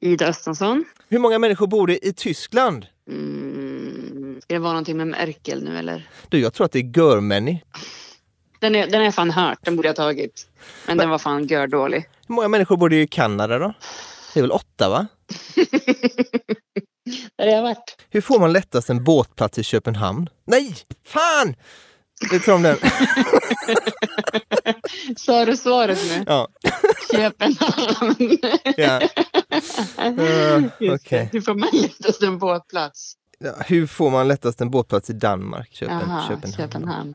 Ida Östensson. Hur många människor bor det i Tyskland? Mm, ska det vara någonting med Merkel nu eller? Du, jag tror att det är Görmänni. Den är, den har jag fan hört, den borde jag tagit. Men, den var fan gördålig. Hur många människor bor det i Kanada då? Det är väl åtta va? Där har jag varit. Hur får man lättast en båtplats i Köpenhamn? Nej! Fan! Vet du om den? Sa du svaret nu? Ja. Köpenhamn. ja. Uh, Just okej. det. Hur får man lättast en båtplats? ja. Hur får man lättast en båtplats i Danmark? Köpen, Jaha, Köpenhamn. Köpenhamn.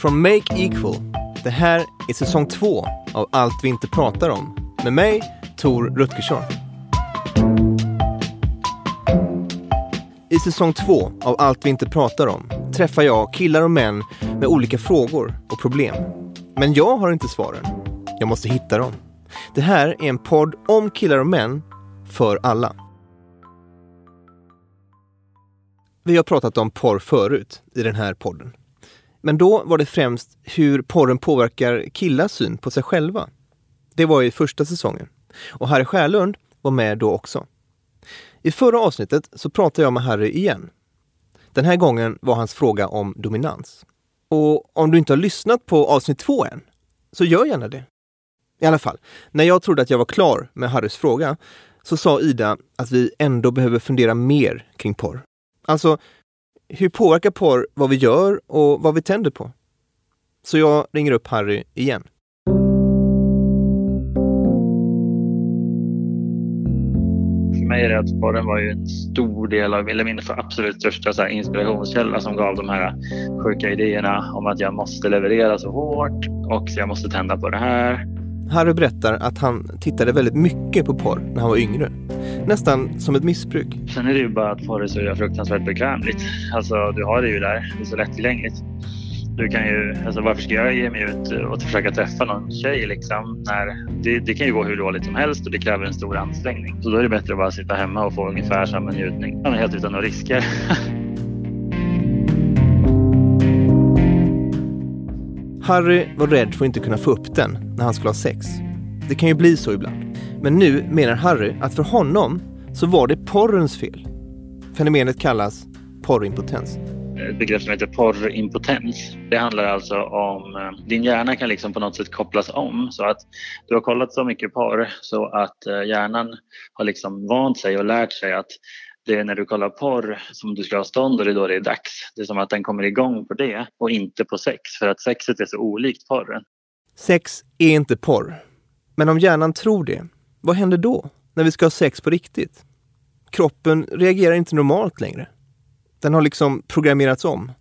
From Make Equal. Det här är säsong två av Allt vi inte pratar om. Med mig, Tor Rutgersson. I säsong två av Allt vi inte pratar om träffar jag killar och män med olika frågor och problem. Men jag har inte svaren. Jag måste hitta dem. Det här är en podd om killar och män för alla. Vi har pratat om porr förut i den här podden. Men då var det främst hur porren påverkar killars syn på sig själva. Det var i första säsongen. Och Harry Skärlund var med då också. I förra avsnittet så pratade jag med Harry igen. Den här gången var hans fråga om dominans. Och om du inte har lyssnat på avsnitt två än, så gör gärna det. I alla fall, när jag trodde att jag var klar med Harrys fråga så sa Ida att vi ändå behöver fundera mer kring porr. Alltså, hur påverkar porr vad vi gör och vad vi tänder på? Så jag ringer upp Harry igen. För mig är det att porren var ju en stor del av, eller min absolut största så här, inspirationskälla som gav de här sjuka idéerna om att jag måste leverera så hårt och så jag måste tända på det här. Harry berättar att han tittade väldigt mycket på porr när han var yngre. Nästan som ett missbruk. Sen är det ju bara att porr är så fruktansvärt bekvämligt. Alltså du har det ju där, det är så lättillgängligt. Du kan ju, alltså varför ska jag ge mig ut och försöka träffa någon tjej liksom? När det, det kan ju gå hur dåligt som helst och det kräver en stor ansträngning. Så då är det bättre att bara sitta hemma och få ungefär samma njutning. Helt utan några risker. Harry var rädd för att inte kunna få upp den när han skulle ha sex. Det kan ju bli så ibland. Men nu menar Harry att för honom så var det porrens fel. Fenomenet kallas porrimpotens. Eh, Ett begrepp som heter porrimpotens. Det handlar alltså om eh, din hjärna kan liksom på något sätt kopplas om så att du har kollat så mycket porr så att eh, hjärnan har liksom vant sig och lärt sig att det är när du kollar porr som du ska ha stånd och det är då det är dags. Det är som att den kommer igång på det och inte på sex för att sexet är så olikt porren. Sex är inte porr. Men om hjärnan tror det, vad händer då? När vi ska ha sex på riktigt? Kroppen reagerar inte normalt längre. Den har liksom programmerats om.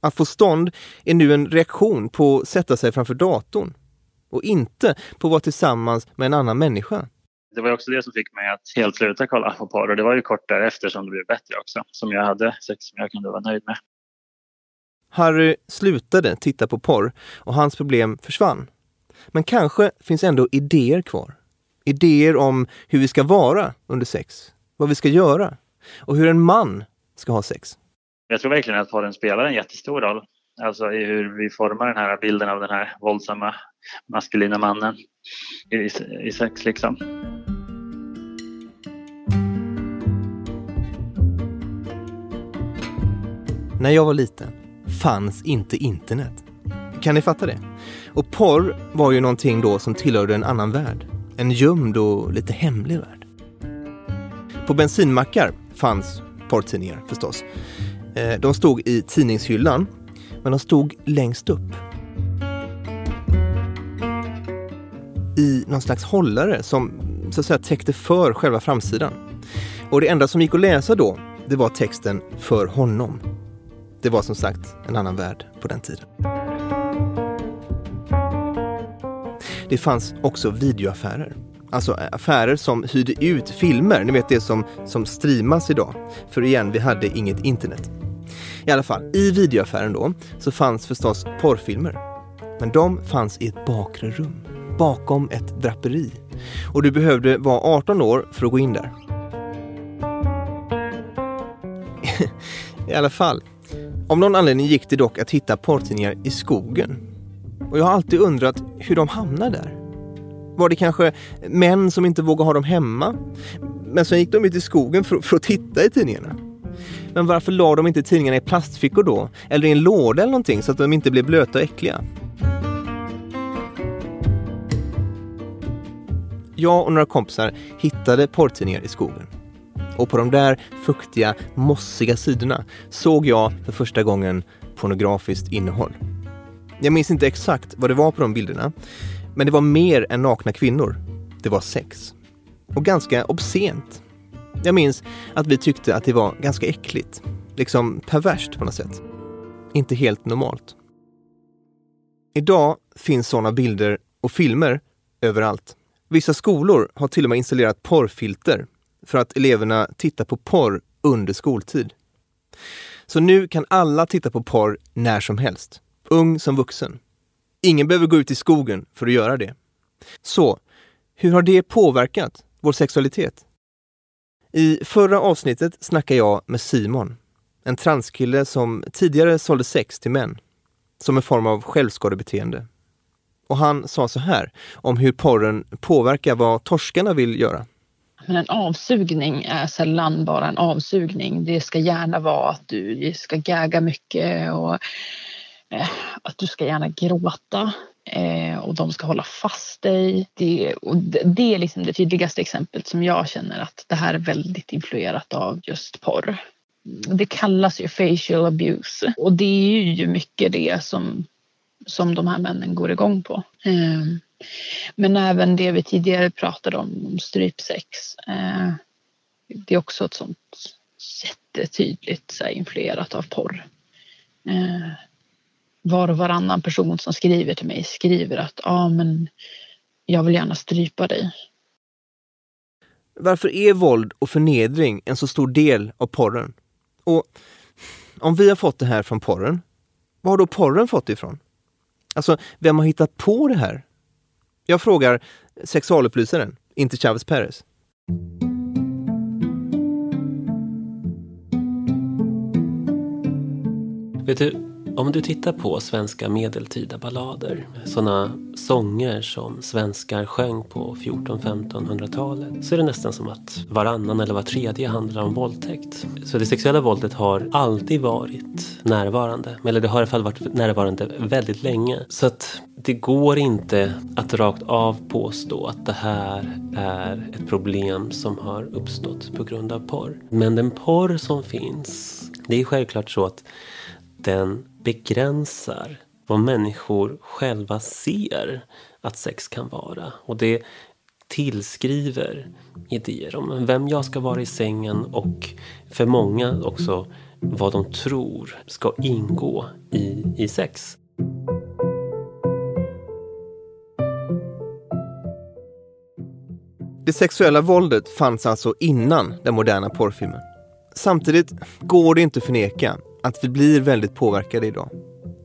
Att få stånd är nu en reaktion på att sätta sig framför datorn. Och inte på att vara tillsammans med en annan människa. Det var också det som fick mig att helt sluta kolla på porr och det var ju kort därefter som det blev bättre också. Som jag hade sex som jag kunde vara nöjd med. Harry slutade titta på porr och hans problem försvann. Men kanske finns ändå idéer kvar. Idéer om hur vi ska vara under sex, vad vi ska göra och hur en man ska ha sex. Jag tror verkligen att porren spelar en jättestor roll. Alltså i hur vi formar den här bilden av den här våldsamma maskulina mannen i, i sex liksom. När jag var liten fanns inte internet. Kan ni fatta det? Och porr var ju någonting då som tillhörde en annan värld. En gömd och lite hemlig värld. På bensinmackar fanns porrtidningar förstås. Eh, de stod i tidningshyllan, men de stod längst upp. I någon slags hållare som så att säga täckte för själva framsidan. Och det enda som gick att läsa då, det var texten för honom. Det var som sagt en annan värld på den tiden. Det fanns också videoaffärer. Alltså affärer som hyrde ut filmer, ni vet det som, som streamas idag. För igen, vi hade inget internet. I alla fall, i videoaffären då så fanns förstås porrfilmer. Men de fanns i ett bakre rum, bakom ett draperi. Och du behövde vara 18 år för att gå in där. I alla fall, av någon anledning gick det dock att hitta porrtidningar i skogen. Och jag har alltid undrat hur de hamnar där. Var det kanske män som inte vågade ha dem hemma? Men sen gick de ut i skogen för, för att titta i tidningarna. Men varför la de inte tidningarna i plastfickor då? Eller i en låda eller någonting så att de inte blev blöta och äckliga? Jag och några kompisar hittade porrtidningar i skogen. Och på de där fuktiga, mossiga sidorna såg jag för första gången pornografiskt innehåll. Jag minns inte exakt vad det var på de bilderna, men det var mer än nakna kvinnor. Det var sex. Och ganska obscent. Jag minns att vi tyckte att det var ganska äckligt. Liksom perverst på något sätt. Inte helt normalt. Idag finns sådana bilder och filmer överallt. Vissa skolor har till och med installerat porrfilter för att eleverna tittar på porr under skoltid. Så nu kan alla titta på porr när som helst, ung som vuxen. Ingen behöver gå ut i skogen för att göra det. Så, hur har det påverkat vår sexualitet? I förra avsnittet snackade jag med Simon, en transkille som tidigare sålde sex till män, som en form av självskadebeteende. Och han sa så här om hur porren påverkar vad torskarna vill göra. Men en avsugning är sällan bara en avsugning. Det ska gärna vara att du ska gagga mycket och eh, att du ska gärna gråta eh, och de ska hålla fast dig. Det, och det, det är liksom det tydligaste exemplet som jag känner att det här är väldigt influerat av just porr. Det kallas ju facial abuse och det är ju mycket det som, som de här männen går igång på. Eh, men även det vi tidigare pratade om, om strypsex. Eh, det är också ett sånt jättetydligt så här, influerat av porr. Eh, var och varannan person som skriver till mig skriver att ja, ah, men jag vill gärna strypa dig. Varför är våld och förnedring en så stor del av porren? Och om vi har fått det här från porren, var har då porren fått det ifrån? Alltså, vem har hittat på det här? Jag frågar sexualupplysaren, inte Chavez Perez. Vet du, om du tittar på svenska medeltida ballader, sådana sånger som svenskar sjöng på 14-1500-talet, så är det nästan som att varannan eller var tredje handlar om våldtäkt. Så det sexuella våldet har alltid varit närvarande, eller det har i alla fall varit närvarande väldigt länge. Så att det går inte att rakt av påstå att det här är ett problem som har uppstått på grund av porr. Men den porr som finns, det är självklart så att den begränsar vad människor själva ser att sex kan vara. Och det tillskriver idéer om vem jag ska vara i sängen och för många också vad de tror ska ingå i, i sex. Det sexuella våldet fanns alltså innan den moderna porrfilmen. Samtidigt går det inte att förneka att vi blir väldigt påverkade idag.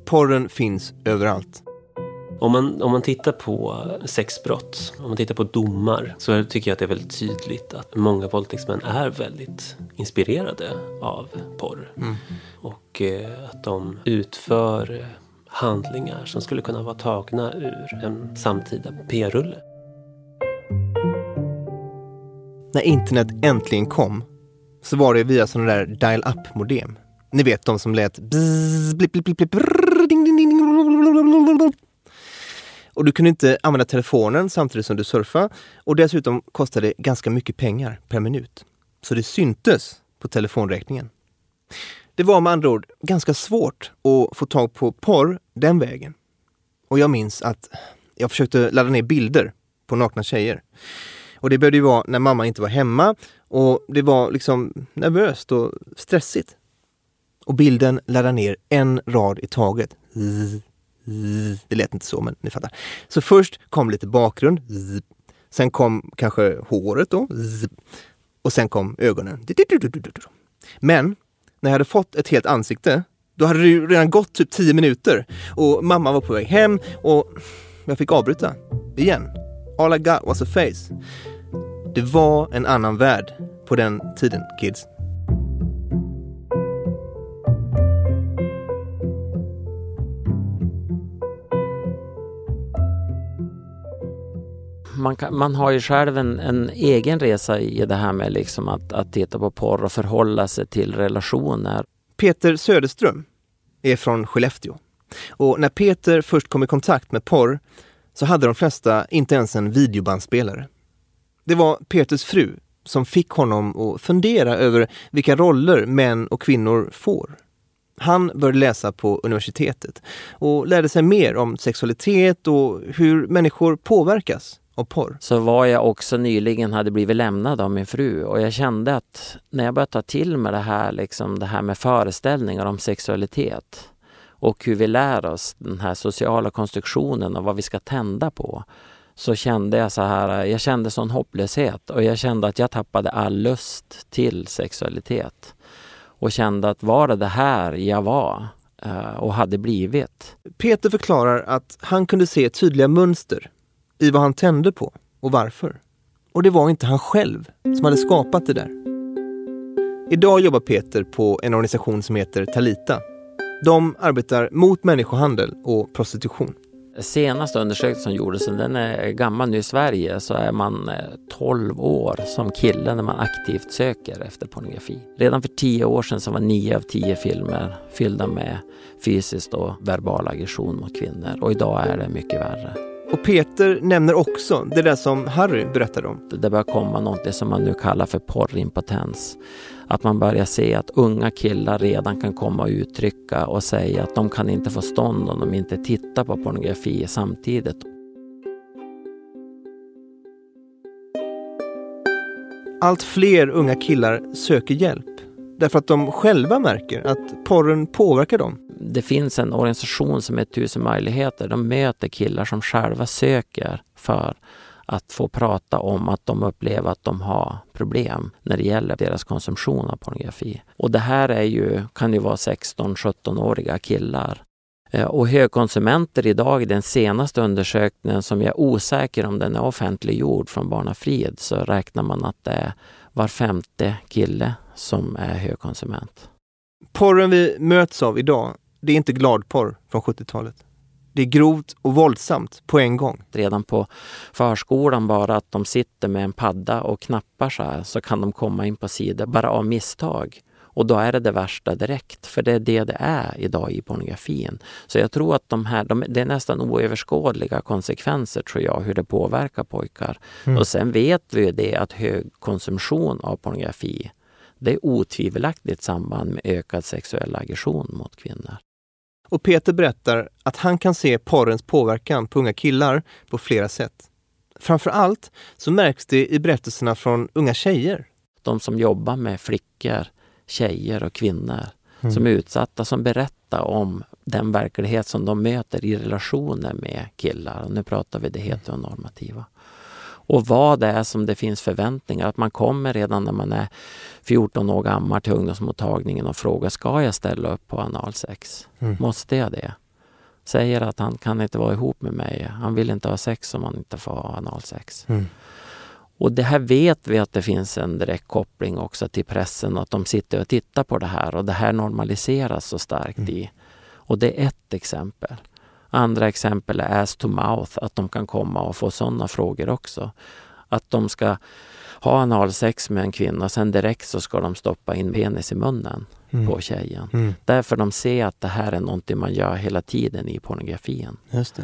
Porren finns överallt. Om man, om man tittar på sexbrott, om man tittar på domar, så tycker jag att det är väldigt tydligt att många våldtäktsmän är väldigt inspirerade av porr. Mm. Och eh, att de utför handlingar som skulle kunna vara tagna ur en samtida p-rulle. När internet äntligen kom så var det via sådana där dial-up modem. Ni vet de som lät bzz, blip, blip, blip, brr, ding, ding, ding, och du kunde inte använda telefonen samtidigt som du surfade. Och dessutom kostade det ganska mycket pengar per minut. Så det syntes på telefonräkningen. Det var med andra ord ganska svårt att få tag på porr den vägen. Och jag minns att jag försökte ladda ner bilder på nakna tjejer. Och det började ju vara när mamma inte var hemma och det var liksom nervöst och stressigt. Och bilden laddar ner en rad i taget. Det lät inte så, men ni fattar. Så först kom lite bakgrund. Sen kom kanske håret då. Och sen kom ögonen. Men när jag hade fått ett helt ansikte, då hade det ju redan gått typ 10 minuter och mamma var på väg hem och jag fick avbryta. Igen. All I got was a face. Det var en annan värld på den tiden, kids. Man, kan, man har ju själv en, en, egen resa i det här med liksom att, att titta på porr och förhålla sig till relationer. Peter Söderström är från Skellefteå. Och när Peter först kom i kontakt med porr så hade de flesta inte ens en videobandspelare. Det var Peters fru som fick honom att fundera över vilka roller män och kvinnor får. Han började läsa på universitetet och lärde sig mer om sexualitet och hur människor påverkas och porr. Så var jag också nyligen hade blivit lämnad av min fru och jag kände att när jag började ta till mig det här, liksom, det här med föreställningar om sexualitet och hur vi lär oss den här sociala konstruktionen och vad vi ska tända på så kände jag så här, jag kände sån hopplöshet och jag kände att jag tappade all lust till sexualitet. Och kände att var det det här jag var eh, och hade blivit? Peter förklarar att han kunde se tydliga mönster i vad han tände på och varför. Och det var inte han själv som hade skapat det där. Idag jobbar Peter på en organisation som heter Talita. De arbetar mot människohandel och prostitution. Senaste undersökningen som gjordes, den är gammal nu i Sverige, så är man eh, 12 år som kille när man aktivt söker efter pornografi. Redan för 10 år sedan så var 9 av 10 filmer fyllda med fysiskt och verbal aggression mot kvinnor och idag är det mycket värre. Och Peter nämner också det där som Harry berättade om. Det börjar komma något som man nu kallar för porrimpotens. Att man börjar se att unga killar redan kan komma och uttrycka och säga att de kan inte få stånd om de inte tittar på pornografi samtidigt. Allt fler unga killar söker hjälp därför att de själva märker att porren påverkar dem. Det finns en organisation som heter Tusen möjligheter. De möter killar som själva söker för att få prata om att de upplever att de har problem när det gäller deras konsumtion av pornografi. Och det här är ju, kan ju vara 16-17-åriga killar. Eh, och högkonsumenter idag, den senaste undersökningen som jag är osäker om den är offentliggjord från Barnafrid, så räknar man att det är var femte kille som är högkonsument. Porren vi möts av idag, det är inte gladporr från 70-talet. Det är grovt och våldsamt på en gång. Redan på förskolan bara att de sitter med en padda och knappar så här så kan de komma in på sidor bara av misstag. Och då är det det värsta direkt, för det är det det är idag i pornografin. Så jag tror att de här, de, det är nästan oöverskådliga konsekvenser tror jag, hur det påverkar pojkar. Mm. Och sen vet vi ju det att hög konsumtion av pornografi, det är otvivelaktigt samband med ökad sexuell aggression mot kvinnor. Och Peter berättar att han kan se porrens påverkan på unga killar på flera sätt. Framför allt så märks det i berättelserna från unga tjejer. De som jobbar med flickor tjejer och kvinnor mm. som är utsatta som berättar om den verklighet som de möter i relationer med killar. Och nu pratar vi det heteronormativa. Och vad det är som det finns förväntningar. Att man kommer redan när man är 14 år gammal till ungdomsmottagningen och frågar ska jag ställa upp på analsex? Mm. Måste jag det? säger att han kan inte vara ihop med mig. Han vill inte ha sex om han inte får ha analsex. Mm. Och det här vet vi att det finns en direkt koppling också till pressen, att de sitter och tittar på det här och det här normaliseras så starkt Mm. i. Och det är ett exempel. Andra exempel är ass to mouth, att de kan komma och få sådana frågor också. Att de ska ha analsex med en kvinna och sen direkt så ska de stoppa in penis i munnen Mm. på tjejen. Mm. Därför de ser att det här är någonting man gör hela tiden i pornografin. Just det.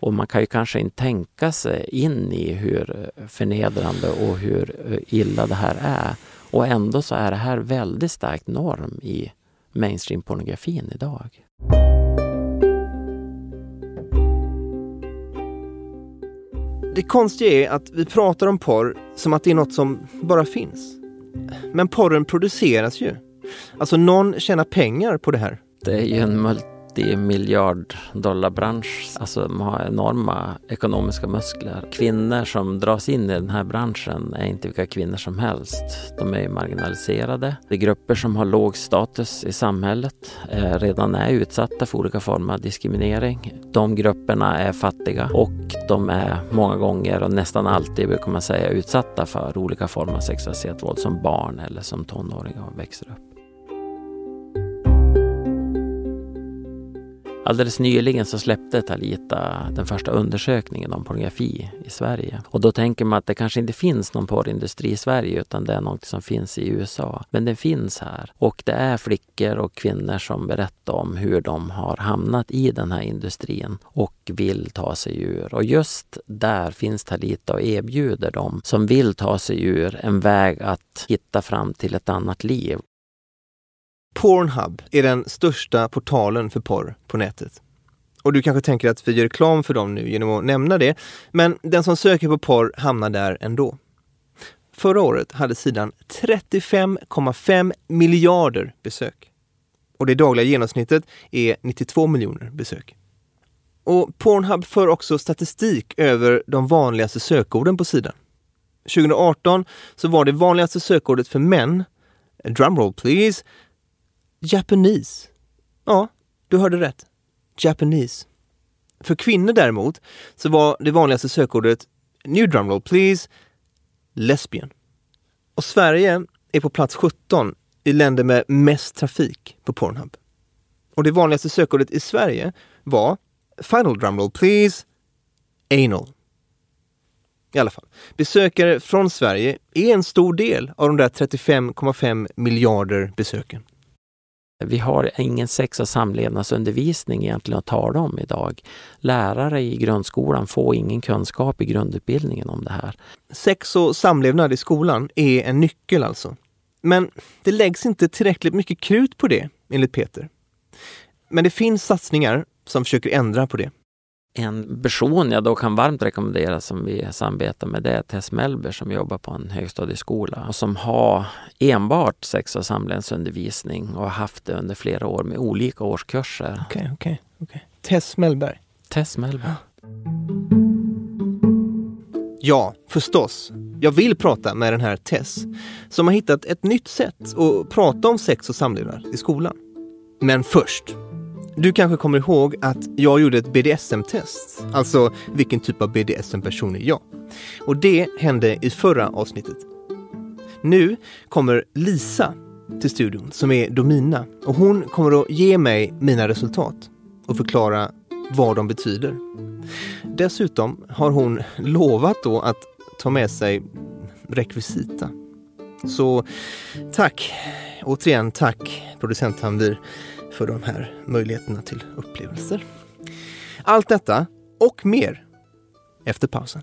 Och man kan ju kanske inte tänka sig in i hur förnedrande och hur eh, illa det här är. Och ändå så är det här väldigt starkt norm i mainstream-pornografin idag. Det konstiga är att vi pratar om porr som att det är något som bara finns. Men porren produceras ju. Alltså någon tjänar pengar på det här. Det är ju en multimiljarddollar-bransch. Alltså de har enorma ekonomiska muskler. Kvinnor som dras in i den här branschen är inte vilka kvinnor som helst. De är ju marginaliserade. Det är grupper som har låg status i samhället, eh, redan är utsatta för olika former av diskriminering. De grupperna är fattiga och de är många gånger och nästan alltid brukar man säga utsatta för olika former av sexualiserat våld som barn eller som tonåringar växer upp. Alldeles nyligen så släppte Talita den första undersökningen om pornografi i Sverige. Och då tänker man att det kanske inte finns någon porrindustri i Sverige utan det är något som finns i USA. Men den finns här. Och det är flickor och kvinnor som berättar om hur de har hamnat i den här industrin och vill ta sig ur. Och just där finns Talita och erbjuder dem som vill ta sig ur en väg att hitta fram till ett annat liv. Pornhub är den största portalen för porr på nätet. Och du kanske tänker att vi gör reklam för dem nu genom att nämna det, men den som söker på porr hamnar där ändå. Förra året hade sidan 35,5 miljarder besök. Och det dagliga genomsnittet är 92 miljoner besök. Och Pornhub för också statistik över de vanligaste sökorden på sidan. 2018 så var det vanligaste sökordet för män, drumroll please, Japanese. Ja, du hörde rätt. Japanese. För kvinnor däremot så var det vanligaste sökordet, new drumroll please, lesbian. Och Sverige är på plats 17 i länder med mest trafik på Pornhub. Och det vanligaste sökordet i Sverige var, final drumroll please, anal. I alla fall, besökare från Sverige är en stor del av de där 35,5 miljarder besöken. Vi har ingen sex och samlevnadsundervisning egentligen att tala om idag. Lärare i grundskolan får ingen kunskap i grundutbildningen om det här. Sex och samlevnad i skolan är en nyckel alltså. Men det läggs inte tillräckligt mycket krut på det, enligt Peter. Men det finns satsningar som försöker ändra på det. En person jag då kan varmt rekommendera som vi samarbetar med det är Tess Mellberg som jobbar på en högstadieskola och som har enbart sex och samlevnadsundervisning och har haft det under flera år med olika årskurser. Okej, okej, okej. Tess Mellberg. Tess Mellberg. Ja, förstås. Jag vill prata med den här Tess som har hittat ett nytt sätt att prata om sex och samlevnad i skolan. Men först. Du kanske kommer ihåg att jag gjorde ett BDSM-test. Alltså, vilken typ av BDSM-person är jag? Och det hände i förra avsnittet. Nu kommer Lisa till studion, som är Domina. Och hon kommer att ge mig mina resultat och förklara vad de betyder. Dessutom har hon lovat då att ta med sig rekvisita. Så tack, återigen tack producent Hamvir för de här möjligheterna till upplevelser. Allt detta och mer efter pausen.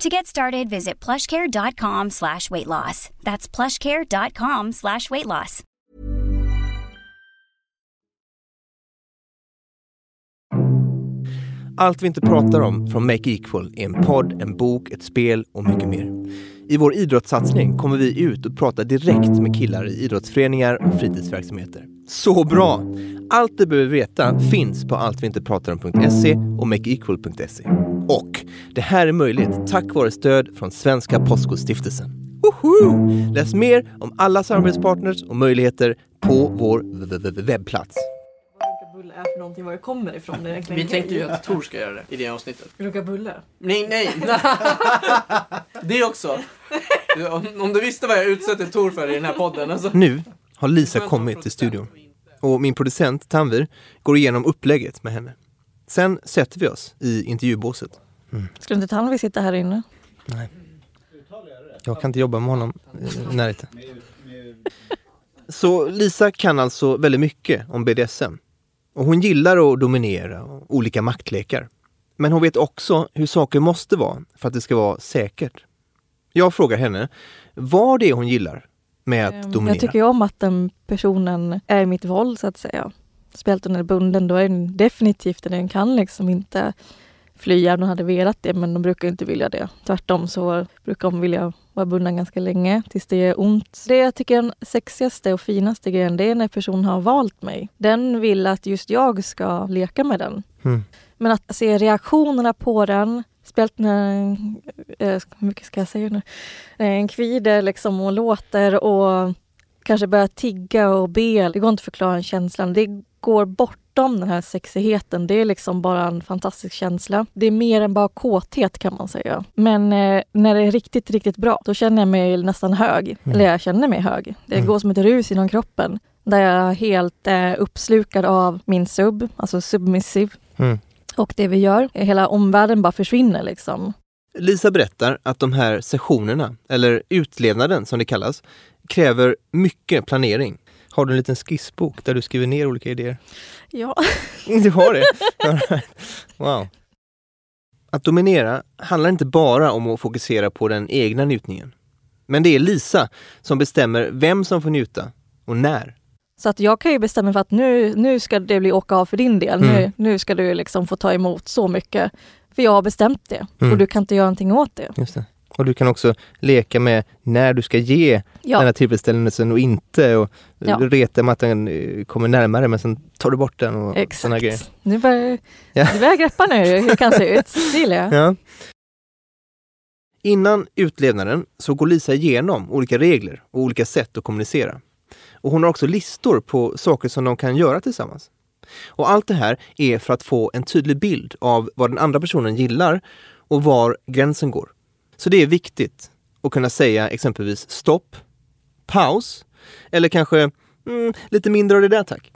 To get started, visit plushcare.com slash weight loss. That's plushcare.com slash weight loss. Allt vi inte pratar om från Make Equal är en podd, en bok, ett spel och mycket mer. I vår idrottssatsning kommer vi ut och pratar direkt med killar i idrottsföreningar och fritidsverksamheter. Så bra! Allt du behöver veta finns på alltviintepratarom.se och makeequal.se. Och det här är möjligt tack vare stöd från Svenska Postkodstiftelsen. Woho! Läs mer om alla samarbetspartners och möjligheter på vår webbplats. bulle är för någonting, var det kommer ifrån. Det är Vi tänkte ju att Tor ska göra det i det avsnittet. Runka bulle? Nej, nej! det också. Om, om du visste vad jag utsätter Tor för i den här podden. Alltså. Nu har Lisa kommit till studion och min producent Tanvir går igenom upplägget med henne. Sen sätter vi oss i intervjubåset. Skulle inte Tanvi sitta här inne? Nej. Jag kan inte jobba med honom i närheten. Så Lisa kan alltså väldigt mycket om BDSM. Och hon gillar att dominera och olika maktlekar. Men hon vet också hur saker måste vara för att det ska vara säkert. Jag frågar henne vad det är hon gillar med att Ehm, dominera. Jag tycker ju om att den personen är i mitt våld så att säga. Speciellt om den är bunden, då är den definitivt den kan liksom inte fly även om de hade velat det, men de brukar inte vilja det. Tvärtom så brukar de vilja vara bundna ganska länge tills det gör ont. Det jag tycker är den sexigaste och finaste grejen, det är när personen har valt mig. Den vill att just jag ska leka med den. Mm. Men att se reaktionerna på den, speciellt när, eh, hur mycket ska jag säga nu? Eh, En kvider liksom och låter och kanske börjar tigga och be. Det går inte att förklara en känslan. Det går bortom den här sexigheten. Det är liksom bara en fantastisk känsla. Det är mer än bara kåthet kan man säga. Men eh, när det är riktigt, riktigt bra, då känner jag mig nästan hög. Mm. Eller jag känner mig hög. Det Mm. går som ett rus inom kroppen. Där jag är helt eh, uppslukad av min sub, alltså submissive. Mm. Och det vi gör, hela omvärlden bara försvinner liksom. Lisa berättar att de här sessionerna, eller utlevnaden som det kallas, kräver mycket planering. Har du en liten skissbok där du skriver ner olika idéer? Ja. Du har det? Wow. Att dominera handlar inte bara om att fokusera på den egna njutningen. Men det är Lisa som bestämmer vem som får njuta och när. Så att jag kan ju bestämma för att nu, nu ska det bli åka av för din del. Nu, Mm. nu ska du liksom få ta emot så mycket. För jag har bestämt det Mm. och du kan inte göra någonting åt det. Just det. Och du kan också leka med när du ska ge Ja. den här tillfredsställelsen och inte och Ja. reta med att den eh, kommer närmare men sen tar du bort den och Exakt. grejer. Nu börjar, Ja. du börjar greppa nu hur det kan se ut. Det gillar jag. Ja. Innan utlevnaden så går Lisa igenom olika regler och olika sätt att kommunicera. Och hon har också listor på saker som de kan göra tillsammans. Och allt det här är för att få en tydlig bild av vad den andra personen gillar och var gränsen går. Så det är viktigt att kunna säga exempelvis stopp, paus eller kanske mm, lite mindre av det där tack.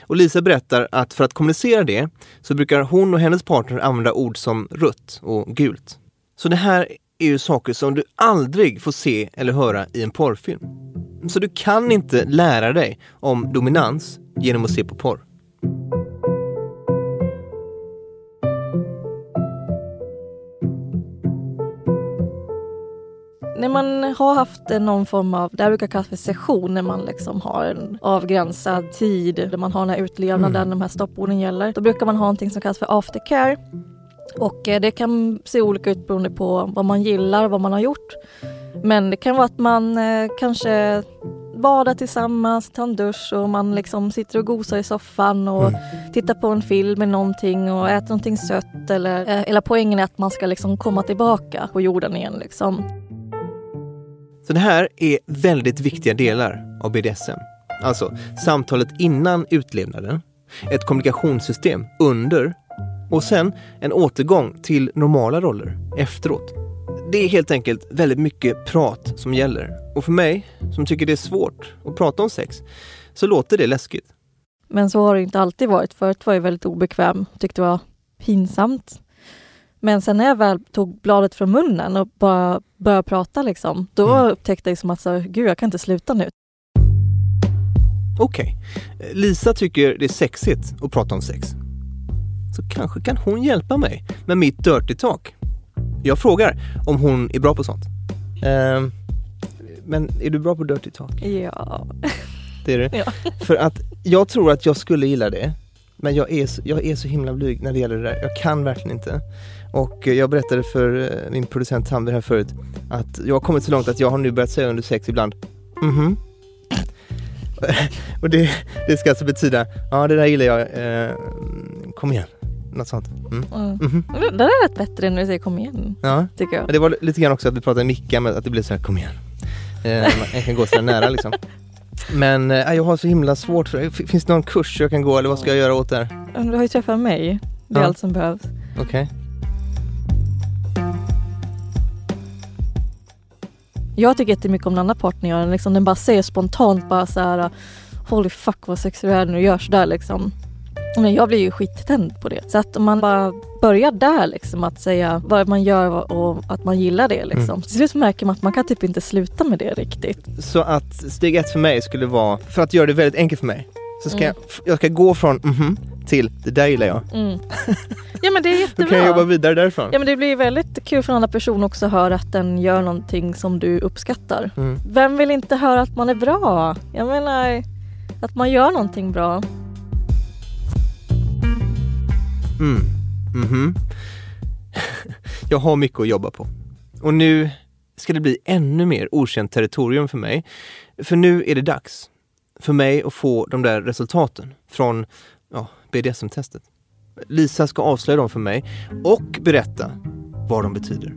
Och Lisa berättar att för att kommunicera det så brukar hon och hennes partner använda ord som rött och gult. Så det här är ju saker som du aldrig får se eller höra i en porrfilm. Så du kan inte lära dig om dominans genom att se på porr. När man har haft någon form av, det här brukar kallas för session, när man liksom har en avgränsad tid där man har den här utlevnaden, Mm. de här stopporden gäller. Då brukar man ha någonting som kallas för aftercare. Och eh, det kan se olika ut beroende på vad man gillar, vad man har gjort. Men det kan vara att man eh, kanske badar tillsammans, tar en dusch och man liksom sitter och gosar i soffan och Mm. tittar på en film eller någonting och äter någonting sött eller, eh, eller poängen är att man ska liksom komma tillbaka på jorden igen liksom. Så det här är väldigt viktiga delar av BDSM. Alltså samtalet innan utlevnaden, ett kommunikationssystem under och sen en återgång till normala roller efteråt. Det är helt enkelt väldigt mycket prat som gäller. Och för mig, som tycker det är svårt att prata om sex, så låter det läskigt. Men så har det inte alltid varit. Förut var jag väldigt obekväm, tyckte det var pinsamt. Men sen när jag väl tog bladet från munnen och bara började prata liksom, då Mm. upptäckte jag som att så, gud jag kan inte sluta nu. Okej, Lisa tycker det är sexigt att prata om sex. Så kanske kan hon hjälpa mig med mitt dirty talk. Jag frågar om hon är bra på sånt. Ehm, men är du bra på dirty talk? Ja. Det är du? Ja. För att jag tror att jag skulle gilla det. Men jag är, så, jag är så himla blyg när det gäller det där. Jag kan verkligen inte. Och eh, jag berättade för eh, min producent Tanvi här förut att jag har kommit så långt att jag har nu börjat säga under sex ibland mhm. Och det, det ska alltså betyda, ja det där gillar jag, eh, kom igen. Något sånt. Mm. Mm. Mhm. Det det där lät bättre när du säger kom igen, Ja. tycker jag. Det var lite grann också att vi pratade micka med att det blev så här, kom igen. Eh, jag kan gå så här nära liksom. Men eh, jag har så himla svårt för det. Finns det någon kurs jag kan gå eller vad ska jag göra åt det här? Du har ju träffat mig, det är Ja. allt som behövs. Okej. Jag tycker jättemycket om den andra parten gör den, liksom, den bara säger spontant bara så här Holy fuck vad du är när du gör sådär liksom. Men jag blir ju skittänd på det. Så att om man bara börjar där liksom att säga vad man gör och att man gillar det liksom. Mm. Till slut märker man att man kan typ inte sluta med det riktigt. Så att steg ett för mig skulle vara, för att göra det väldigt enkelt för mig, så ska Mm. jag, jag ska gå från mhm till det där gillar jag. Mm. Ja men det är Då jättebra. kan jag jobba vidare därifrån. Ja men det blir väldigt kul för en annan person också att höra att den gör någonting som du uppskattar. Mm. Vem vill inte höra att man är bra? Jag menar att man gör någonting bra. Mm. Mhm. jag har mycket att jobba på. Och nu ska det bli ännu mer okänt territorium för mig. För nu är det dags för mig att få de där resultaten från ja, BDSM-testet. Lisa ska avslöja dem för mig och berätta vad de betyder.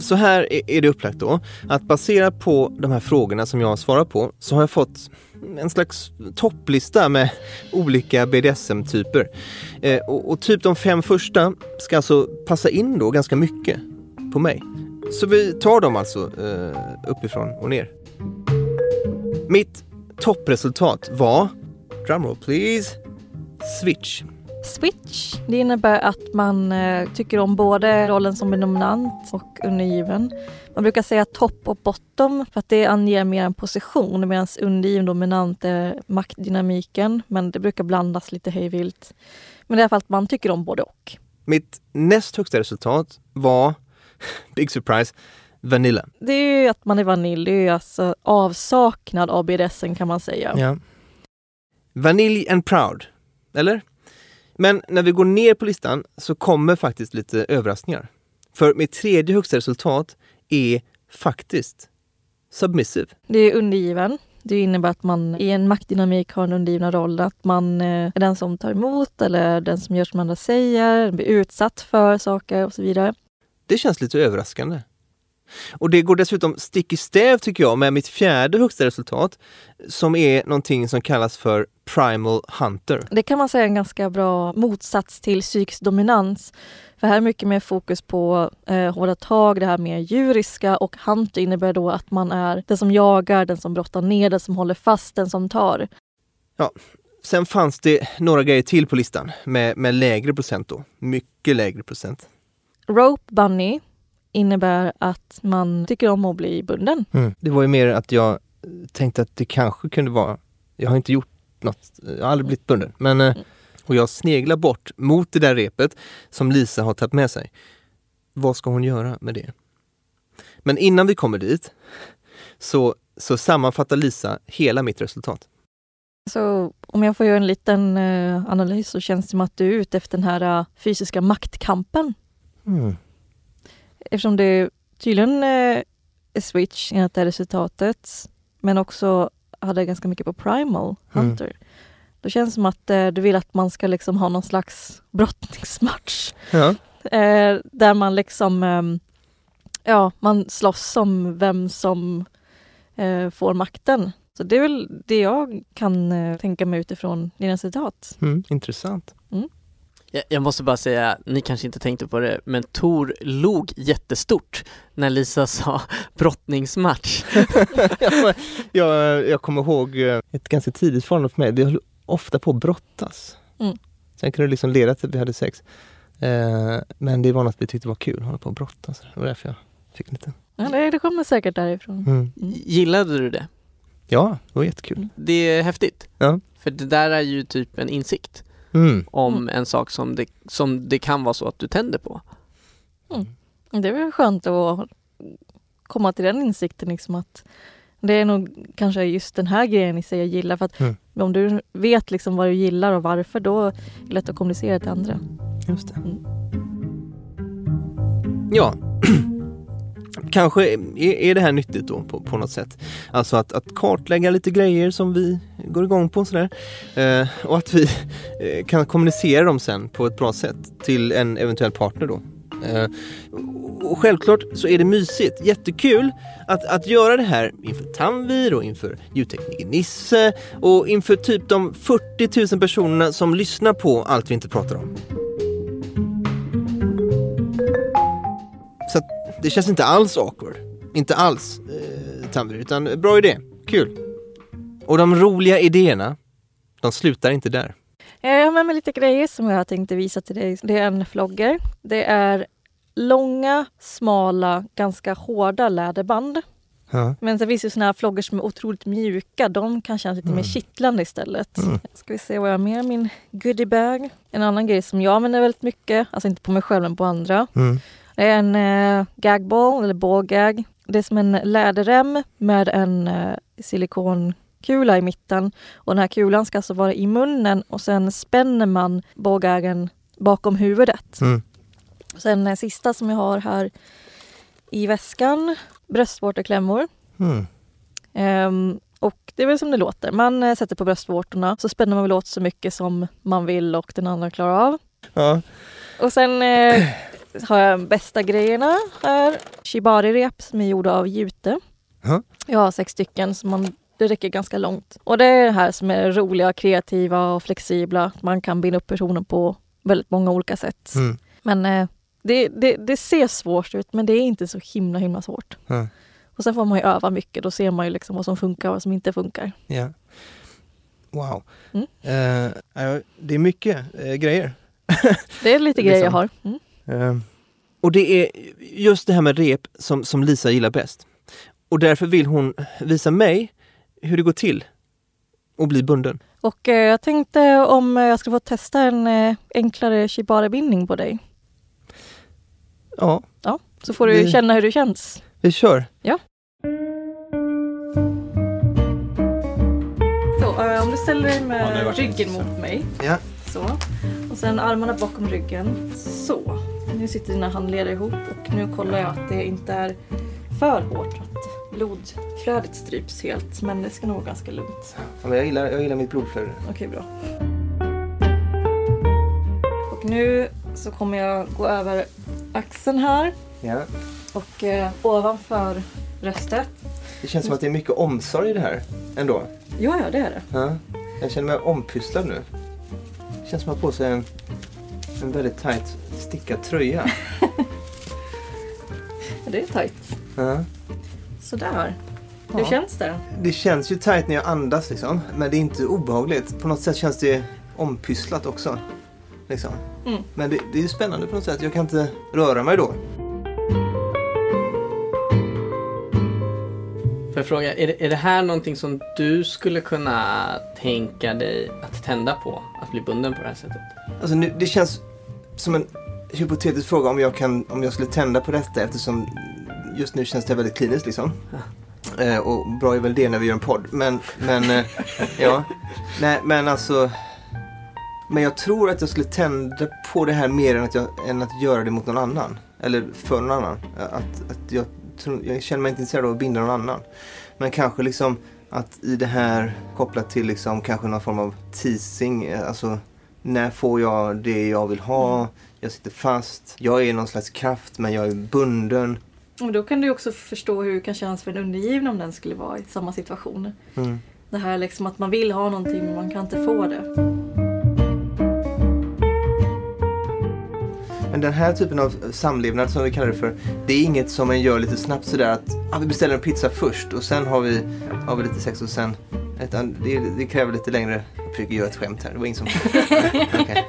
Så här är- det upplagt då, att baserat på de här frågorna som jag har svarat på så har jag fått en slags topplista med olika BDSM-typer. Eh, och, och typ de fem första ska alltså passa in då ganska mycket på mig. Så vi tar dem alltså eh, uppifrån och ner. Mitt toppresultat var, drumroll please, switch. Switch, det innebär att man eh, tycker om både rollen som dominant och undergiven. Man brukar säga topp och bottom för att det anger mer en position medan undergiven dominant är maktdynamiken men det brukar blandas lite hejvilt. Men det är i alla fall att man tycker om både och. Mitt näst högsta resultat var, big surprise, vanilla. Det är ju att man är vanilj, det är ju alltså avsaknad av BDSM kan man säga. Ja. Vanilj and proud, eller? Men när vi går ner på listan så kommer faktiskt lite överraskningar. För mitt tredje högsta resultat är faktiskt submissive. Det är undergiven. Det innebär att man i en maktdynamik har en undergivna roll. Att man eh, är den som tar emot eller den som gör som andra säger, blir utsatt för saker och så vidare. Det känns lite överraskande. Och det går dessutom stick i stäv tycker jag med mitt fjärde högsta resultat som är någonting som kallas för primal hunter. Det kan man säga är en ganska bra motsats till psykisk dominans. För här är mycket mer fokus på eh, hårda tag, det här mer djuriska och hunter innebär då att man är den som jagar, den som brottar ner, den som håller fast, den som tar. Ja, sen fanns det några grejer till på listan med, med lägre procent då. Mycket lägre procent. Rope bunny innebär att man tycker om att bli bunden. Det var ju mer att jag tänkte att det kanske kunde vara, jag har inte gjort något, jag har aldrig blivit bunden, men eh, och jag sneglar bort mot det där repet som Lisa har tagit med sig. Vad ska hon göra med det? Men innan vi kommer dit så, så sammanfattar Lisa hela mitt resultat. Så om jag får göra en liten eh, analys så känns det som att du är ute efter den här eh, fysiska maktkampen. Mm. Eftersom det tydligen eh, Switch enligt det resultatet. Men också hade ganska mycket på Primal Mm. Hunter. Då känns det som att eh, du vill att man ska liksom ha någon slags brottningsmatch. Ja. Eh, där man liksom, ehm, ja, man slåss om vem som får makten. Så det är väl det jag kan tänka mig utifrån dina citat. Mm, intressant. Jag, måste bara säga, ni kanske inte tänkte på det, men Tor log jättestort när Lisa sa brottningsmatch. jag, jag, kommer ihåg eh, ett ganska tidigt förhållande för mig. Vi höll ofta på att brottas. Mm. Sen kunde det liksom leda till att vi hade sex. Eh, men det var något vi tyckte var kul, att hålla på och brottas. Det var därför jag fick lite... Ja, det, det kommer säkert därifrån. Mm. Gillade du det? Ja, det var jättekul. Det är häftigt. Ja. För det där är ju typ en insikt Mm. om en sak som det, som det kan vara så att du tänder på. Det är väl skönt att komma till den insikten liksom att det är nog kanske just den här grejen i sig jag gillar för att Mm. om du vet liksom vad du gillar och varför då är det lätt att kommunicera till andra. Just det. Ja, kanske är, är det här nyttigt då på, på något sätt. Alltså att, att kartlägga lite grejer som vi går igång på och sådär. Eh, och att vi eh, kan kommunicera dem sen på ett bra sätt till en eventuell partner då. Eh, och självklart så är det mysigt, jättekul att, att göra det här inför Tamvir, och inför ljudtekniker Nisse och inför typ de 40 000 personerna som lyssnar på allt vi inte pratar om. Det känns inte alls awkward. Inte alls eh, Tanvir, utan bra idé. Kul. Och de roliga idéerna, de slutar inte där. Jag har med mig lite grejer som jag tänkte visa till dig. Det är en flogger. Det är långa, smala, ganska hårda läderband. Ja. Men sen finns det såna här flogger som är otroligt mjuka. De kan kännas lite mer kittlande istället. Mm. Ska vi se vad jag har mer i min goodiebag. En annan grej som jag använder väldigt mycket, alltså inte på mig själv men på andra. Mm. Det är en eh, gagball eller båggag. Det är som en läderrem med en eh, silikonkula i mitten. Och den här kulan ska alltså vara i munnen och sen spänner man båggagen bakom huvudet. Mm. Sen eh, sista som jag har här i väskan, bröstvårteklämmor. Mm. Ehm, och det är väl som det låter. Man eh, sätter på bröstvårtorna så spänner man väl åt så mycket som man vill och den andra klarar av. Ja. Och sen eh, har jag bästa grejerna här. Shibari-rep som är gjorda av jute. Ja. Jag har sex stycken så man, det räcker ganska långt. Och det är det här som är roliga, kreativa och flexibla. Man kan binda upp personen på väldigt många olika sätt. Mm. Men eh, det, det, det ser svårt ut men det är inte så himla himla svårt. Ja. Och sen får man ju öva mycket. Då ser man ju liksom vad som funkar och vad som inte funkar. Ja. Wow. Mm. Ja, det är mycket eh, grejer. Det är lite grejer jag Liksom. har. Mm. Eh, och det är just det här med rep som, som Lisa gillar bäst. Och därför vill hon visa mig hur det går till att bli bunden. Och eh, jag tänkte om jag skulle få testa en eh, enklare shibari-bindning på dig. Ja, Ja, så får du Det- känna hur det känns. vi kör. Ja. Så, eh, om du ställer dig med ryggen mot mig. Ja. Så. Och sen armarna bakom ryggen. Så. Nu sitter dina handleder ihop och nu kollar jag att det inte är för hårt. Att blodflödet stryps helt. Men det ska nog vara ganska lugnt. Ja, jag, gillar, jag gillar mitt blodflöde. Okej, bra. Och nu så kommer jag gå över axeln här Ja. och eh, ovanför bröstet. Det känns som att det är mycket omsorg i det här ändå. Ja, ja, det är det. Ja. Jag känner mig ompysslad nu. Det känns som att ha på sig en, en väldigt tajt stickad tröja. Det är tajt. Ja. Sådär. Hur Ja. känns det? Det känns ju tajt när jag andas liksom. Men det är inte obehagligt. På något sätt känns det ompysslat också. Liksom. Mm. Men det, det är spännande på något sätt. Jag kan inte röra mig då. Får jag fråga, är det, är det här någonting som du skulle kunna tänka dig att tända på? Att bli bunden på det här sättet? Alltså nu, det känns som en hypotetisk fråga om jag, kan, om jag skulle tända på detta eftersom just nu känns det väldigt kliniskt liksom. Eh, och bra är väl det när vi gör en podd. Men, men eh, ja. Nej, men alltså. Men jag tror att jag skulle tända på det här mer än att, jag, än att göra det mot någon annan. Eller för någon annan. Att, att jag jag känner mig inte intresserad av att binda någon annan. Men kanske liksom att i det här kopplat till liksom kanske någon form av teasing. eh, Alltså när får jag det jag vill ha? Jag sitter fast. Jag är någon slags kraft men jag är bunden. Och då kan du också förstå hur det kan kännas för den undergivna om den skulle vara i samma situation. Mm. Det här liksom att man vill ha någonting men man kan inte få det. Men den här typen av samlevnad som vi kallar det för, det är inget som man gör lite snabbt sådär att ah, vi beställer en pizza först och sen har vi, har vi lite sex och sen det, det kräver lite längre. Jag försöker göra ett skämt här, det var ingen som... Okej.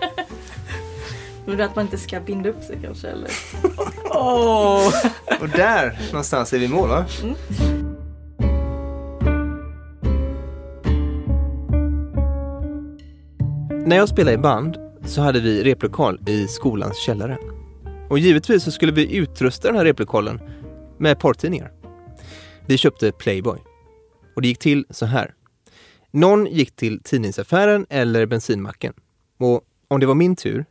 Men att man inte ska binda upp sig kanske eller? Och där någonstans är vi i mål va? När jag spelade i band så hade vi replokal i skolans källare. Och givetvis så skulle vi utrusta den här replokalen med porrtidningar. Vi köpte Playboy. Och det gick till så här. Någon gick till tidningsaffären eller bensinmacken. Och om det var min tur,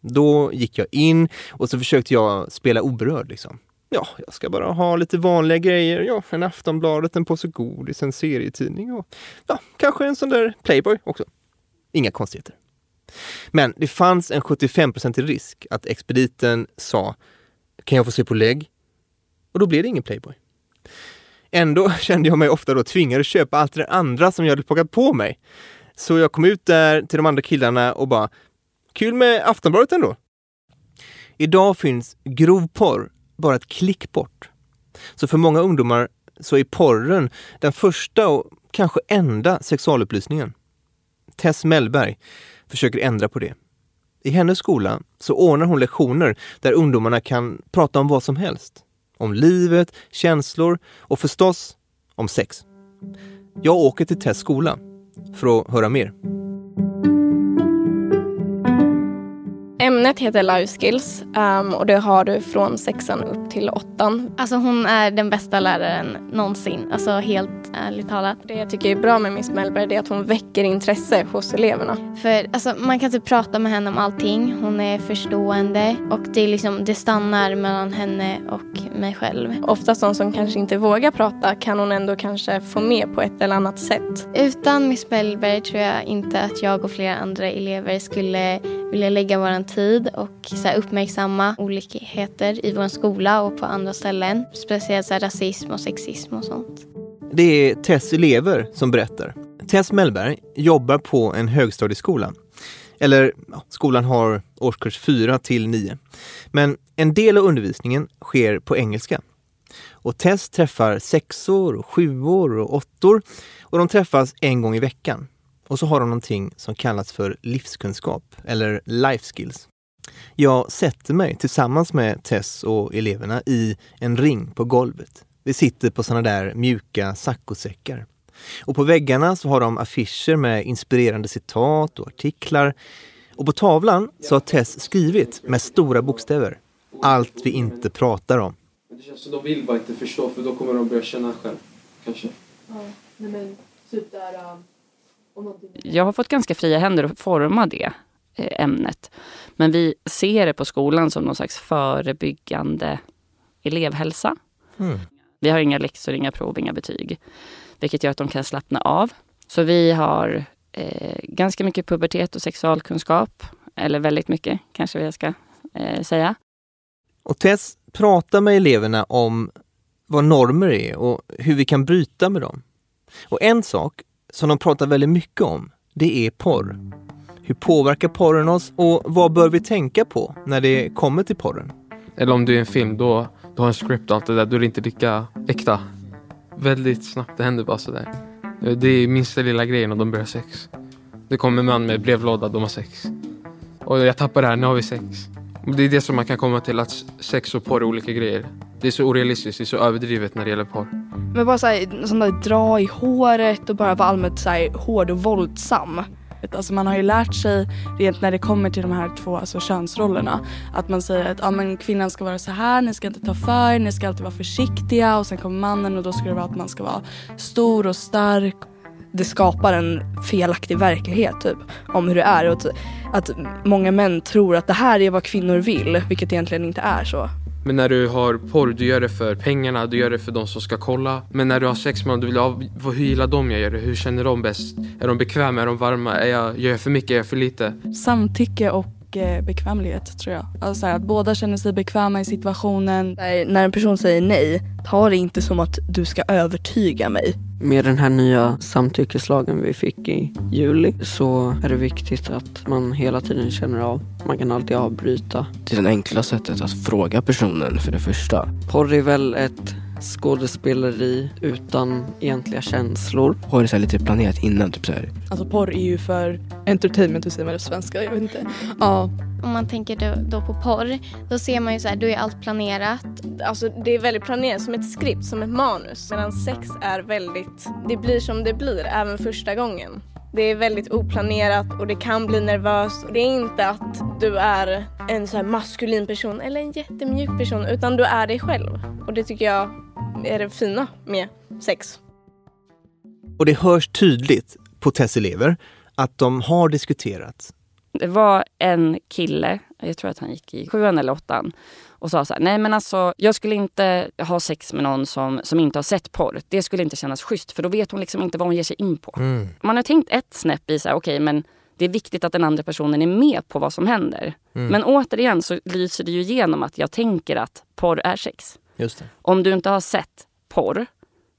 då gick jag in och så försökte jag spela oberörd liksom. Ja, jag ska bara ha lite vanliga grejer. Ja, en Aftonbladet, en påse godis, en serietidning och ja, kanske en sån där Playboy också. Inga konstigheter. Men det fanns en 75-procentig risk att expediten sa Kan jag få se på lägg? Och då blev det ingen Playboy. Ändå kände jag mig ofta då tvingad att köpa allt det andra som jag hade plockat på mig. Så jag kom ut där till de andra killarna och bara Kul med Aftonbladet ändå. Idag finns grov porr bara ett klick bort. Så för många ungdomar så är porren den första och kanske enda sexualupplysningen. Tess Mellberg försöker ändra på det. I hennes skola så ordnar hon lektioner där ungdomarna kan prata om vad som helst. Om livet, känslor och förstås om sex. Jag åker till Tess skola för att höra mer. Ämnet heter Life Skills um, och det har du från sexan upp till åttan. Alltså hon är den bästa läraren någonsin. Alltså helt ärligt talat. Det jag tycker är bra med Miss Mellberg är att hon väcker intresse hos eleverna. För alltså, man kan typ prata med henne om allting. Hon är förstående och det, är liksom, det stannar mellan henne och mig själv. Oftast de som kanske inte vågar prata kan hon ändå kanske få med på ett eller annat sätt. Utan Miss Mellberg tror jag inte att jag och flera andra elever skulle vilja lägga vår tid och så här, uppmärksamma olikheter i vår skola och på andra ställen. Speciellt så här, rasism och sexism och sånt. Det är Tess elever som berättar. Tess Mellberg jobbar på en högstadieskola. Eller ja, skolan har årskurs 4 till 9. Men en del av undervisningen sker på engelska. Och Tess träffar sexor, och sjuor och åttor och de träffas en gång i veckan. Och så har de någonting som kallas för livskunskap eller life skills. Jag sätter mig tillsammans med Tess och eleverna i en ring på golvet. Vi sitter på såna där mjuka saccosäckar. Och på väggarna så har de affischer med inspirerande citat och artiklar. Och på tavlan så har Tess skrivit med stora bokstäver allt vi inte pratar om. Det känns som de vill bara inte förstå för då kommer de börja känna själv. Kanske. Ja, nej men typ där... Någonting... Jag har fått ganska fria händer att forma det ämnet. Men vi ser det på skolan som någon slags förebyggande elevhälsa. Mm. Vi har inga läxor, inga prov, inga betyg. Vilket gör att de kan slappna av. Så vi har eh, ganska mycket pubertet och sexualkunskap. Eller väldigt mycket kanske jag ska eh, säga. Och Tess pratar med eleverna om vad normer är och hur vi kan bryta med dem. Och en sak som de pratar väldigt mycket om, det är porr. Hur påverkar porren oss och vad bör vi tänka på när det kommer till porren? Eller om du är en film, då, du har en script och allt det där, då är det inte lika äkta. Väldigt snabbt, det händer bara sådär. Det är minsta lilla grejen och de börjar sex. Det kommer en man med brevlåda, de har sex. Och jag tappar det här, nu har vi sex. Det är det som man kan komma till, att sex och porr är olika grejer. Det är så orealistiskt, det är så överdrivet när det gäller porr. Men bara såhär, sån där dra i håret och bara vara allmänt såhär hård och våldsam. Alltså man har ju lärt sig rent när det kommer till de här två alltså könsrollerna att man säger att ah, men kvinnan ska vara så här, ni ska inte ta för ni ska alltid vara försiktiga och sen kommer mannen och då ska det vara att man ska vara stor och stark. Det skapar en felaktig verklighet typ om hur det är och att många män tror att det här är vad kvinnor vill vilket egentligen inte är så. Men när du har porr, du gör det för pengarna, du gör det för de som ska kolla. Men när du har sex med dem, du vill ha, vad- hur gillar de jag gör det? Hur känner de bäst? Är de bekväma? Är de varma? Är jag, gör jag för mycket? Är jag för lite? Samtycke och eh, bekvämlighet tror jag. Alltså så här, att båda känner sig bekväma i situationen. När när en person säger nej, ta det inte som att du ska övertyga mig. Med den här nya samtyckeslagen vi fick i juli så är det viktigt att man hela tiden känner av. Man kan alltid avbryta. Det är det enkla sättet att fråga personen för det första. Porr är väl ett skådespeleri utan egentliga känslor. Har det så här lite planerat innan, typ så här. Alltså porr är ju för entertainment, hur säger man det på svenska? Jag vet inte. Ja. Om man tänker då, då på porr, då ser man ju så här, då är allt planerat. Alltså det är väldigt planerat som ett skript, som ett manus. Medan sex är väldigt, det blir som det blir även första gången. Det är väldigt oplanerat och det kan bli nervöst. Och det är inte att du är en så här maskulin person eller en jättemjuk person utan du är dig själv. Och det tycker jag är det fina med sex. Och det hörs tydligt på Tess elever att de har diskuterat. Det var en kille, jag tror att han gick i sjuan eller åttan och sa så här, nej men alltså jag skulle inte ha sex med någon som, som inte har sett porr. Det skulle inte kännas schysst för då vet hon liksom inte vad hon ger sig in på. Mm. Man har tänkt ett snäpp i så här, okej men det är viktigt att den andra personen är med på vad som händer. Mm. Men återigen så lyser det ju igenom att jag tänker att porr är sex. Om du inte har sett porr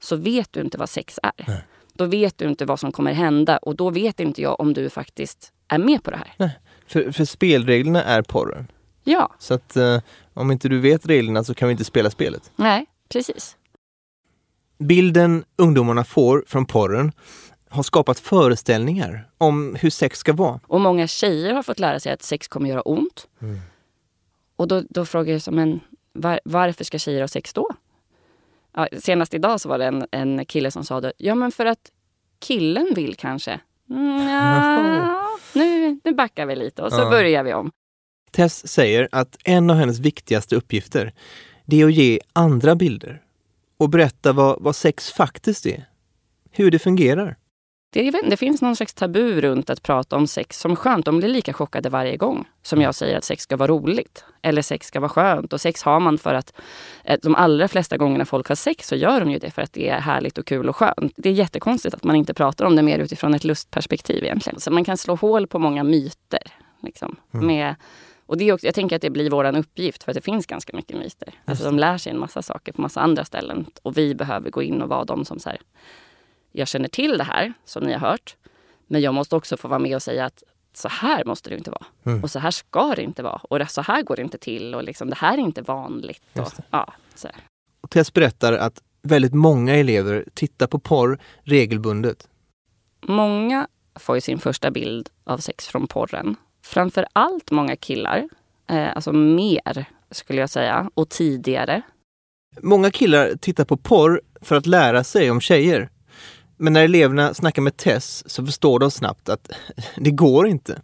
så vet du inte vad sex är. Då vet du inte vad som kommer hända och då vet inte jag om du faktiskt är med på det här. För, för spelreglerna är porren. Ja, Så att eh, om inte du vet reglerna så kan vi inte spela spelet. nej, precis. Bilden ungdomarna får från porren har skapat föreställningar om hur sex ska vara. Och många tjejer har fått lära sig att sex kommer göra ont. Mm. Och då, då frågar jag så, men var, varför ska tjejer ha sex då? Ja, senast idag så var det en, en kille som sa det, ja men för att killen vill kanske. Mm, ja, nu, nu backar vi lite och så Ja. börjar vi om. Tess säger att en av hennes viktigaste uppgifter det är att ge andra bilder och berätta vad, vad sex faktiskt är. Hur det fungerar. Det, är- det finns någon slags tabu runt att prata om sex som skönt. De blir lika chockade varje gång som jag säger att sex ska vara roligt. Eller sex ska vara skönt. Och sex har man för att eh, de allra flesta gångerna folk har sex så gör de ju det för att det är härligt och kul och skönt. Det är jättekonstigt att man inte pratar om det mer utifrån ett lustperspektiv egentligen. Så man kan slå hål på många myter. Liksom, Mm. med, och det är också, jag tänker att det blir vår uppgift för att det finns ganska mycket myter. Alltså de lär sig en massa saker på massa andra ställen. Och vi behöver gå in och vara de som så här, jag känner till det här som ni har hört. Men jag måste också få vara med och säga att så här måste det inte vara. Mm. Och så här ska det inte vara. Och så här går det inte till. Och liksom, det här är inte vanligt. Och, ja, så. Och Tess berättar att väldigt många elever tittar på porr regelbundet. Många får ju sin första bild av sex från porren. Framför allt många killar. Eh, alltså mer, skulle jag säga. Och tidigare. Många killar tittar på porr för att lära sig om tjejer. Men när eleverna snackar med Tess så förstår de snabbt att det går inte.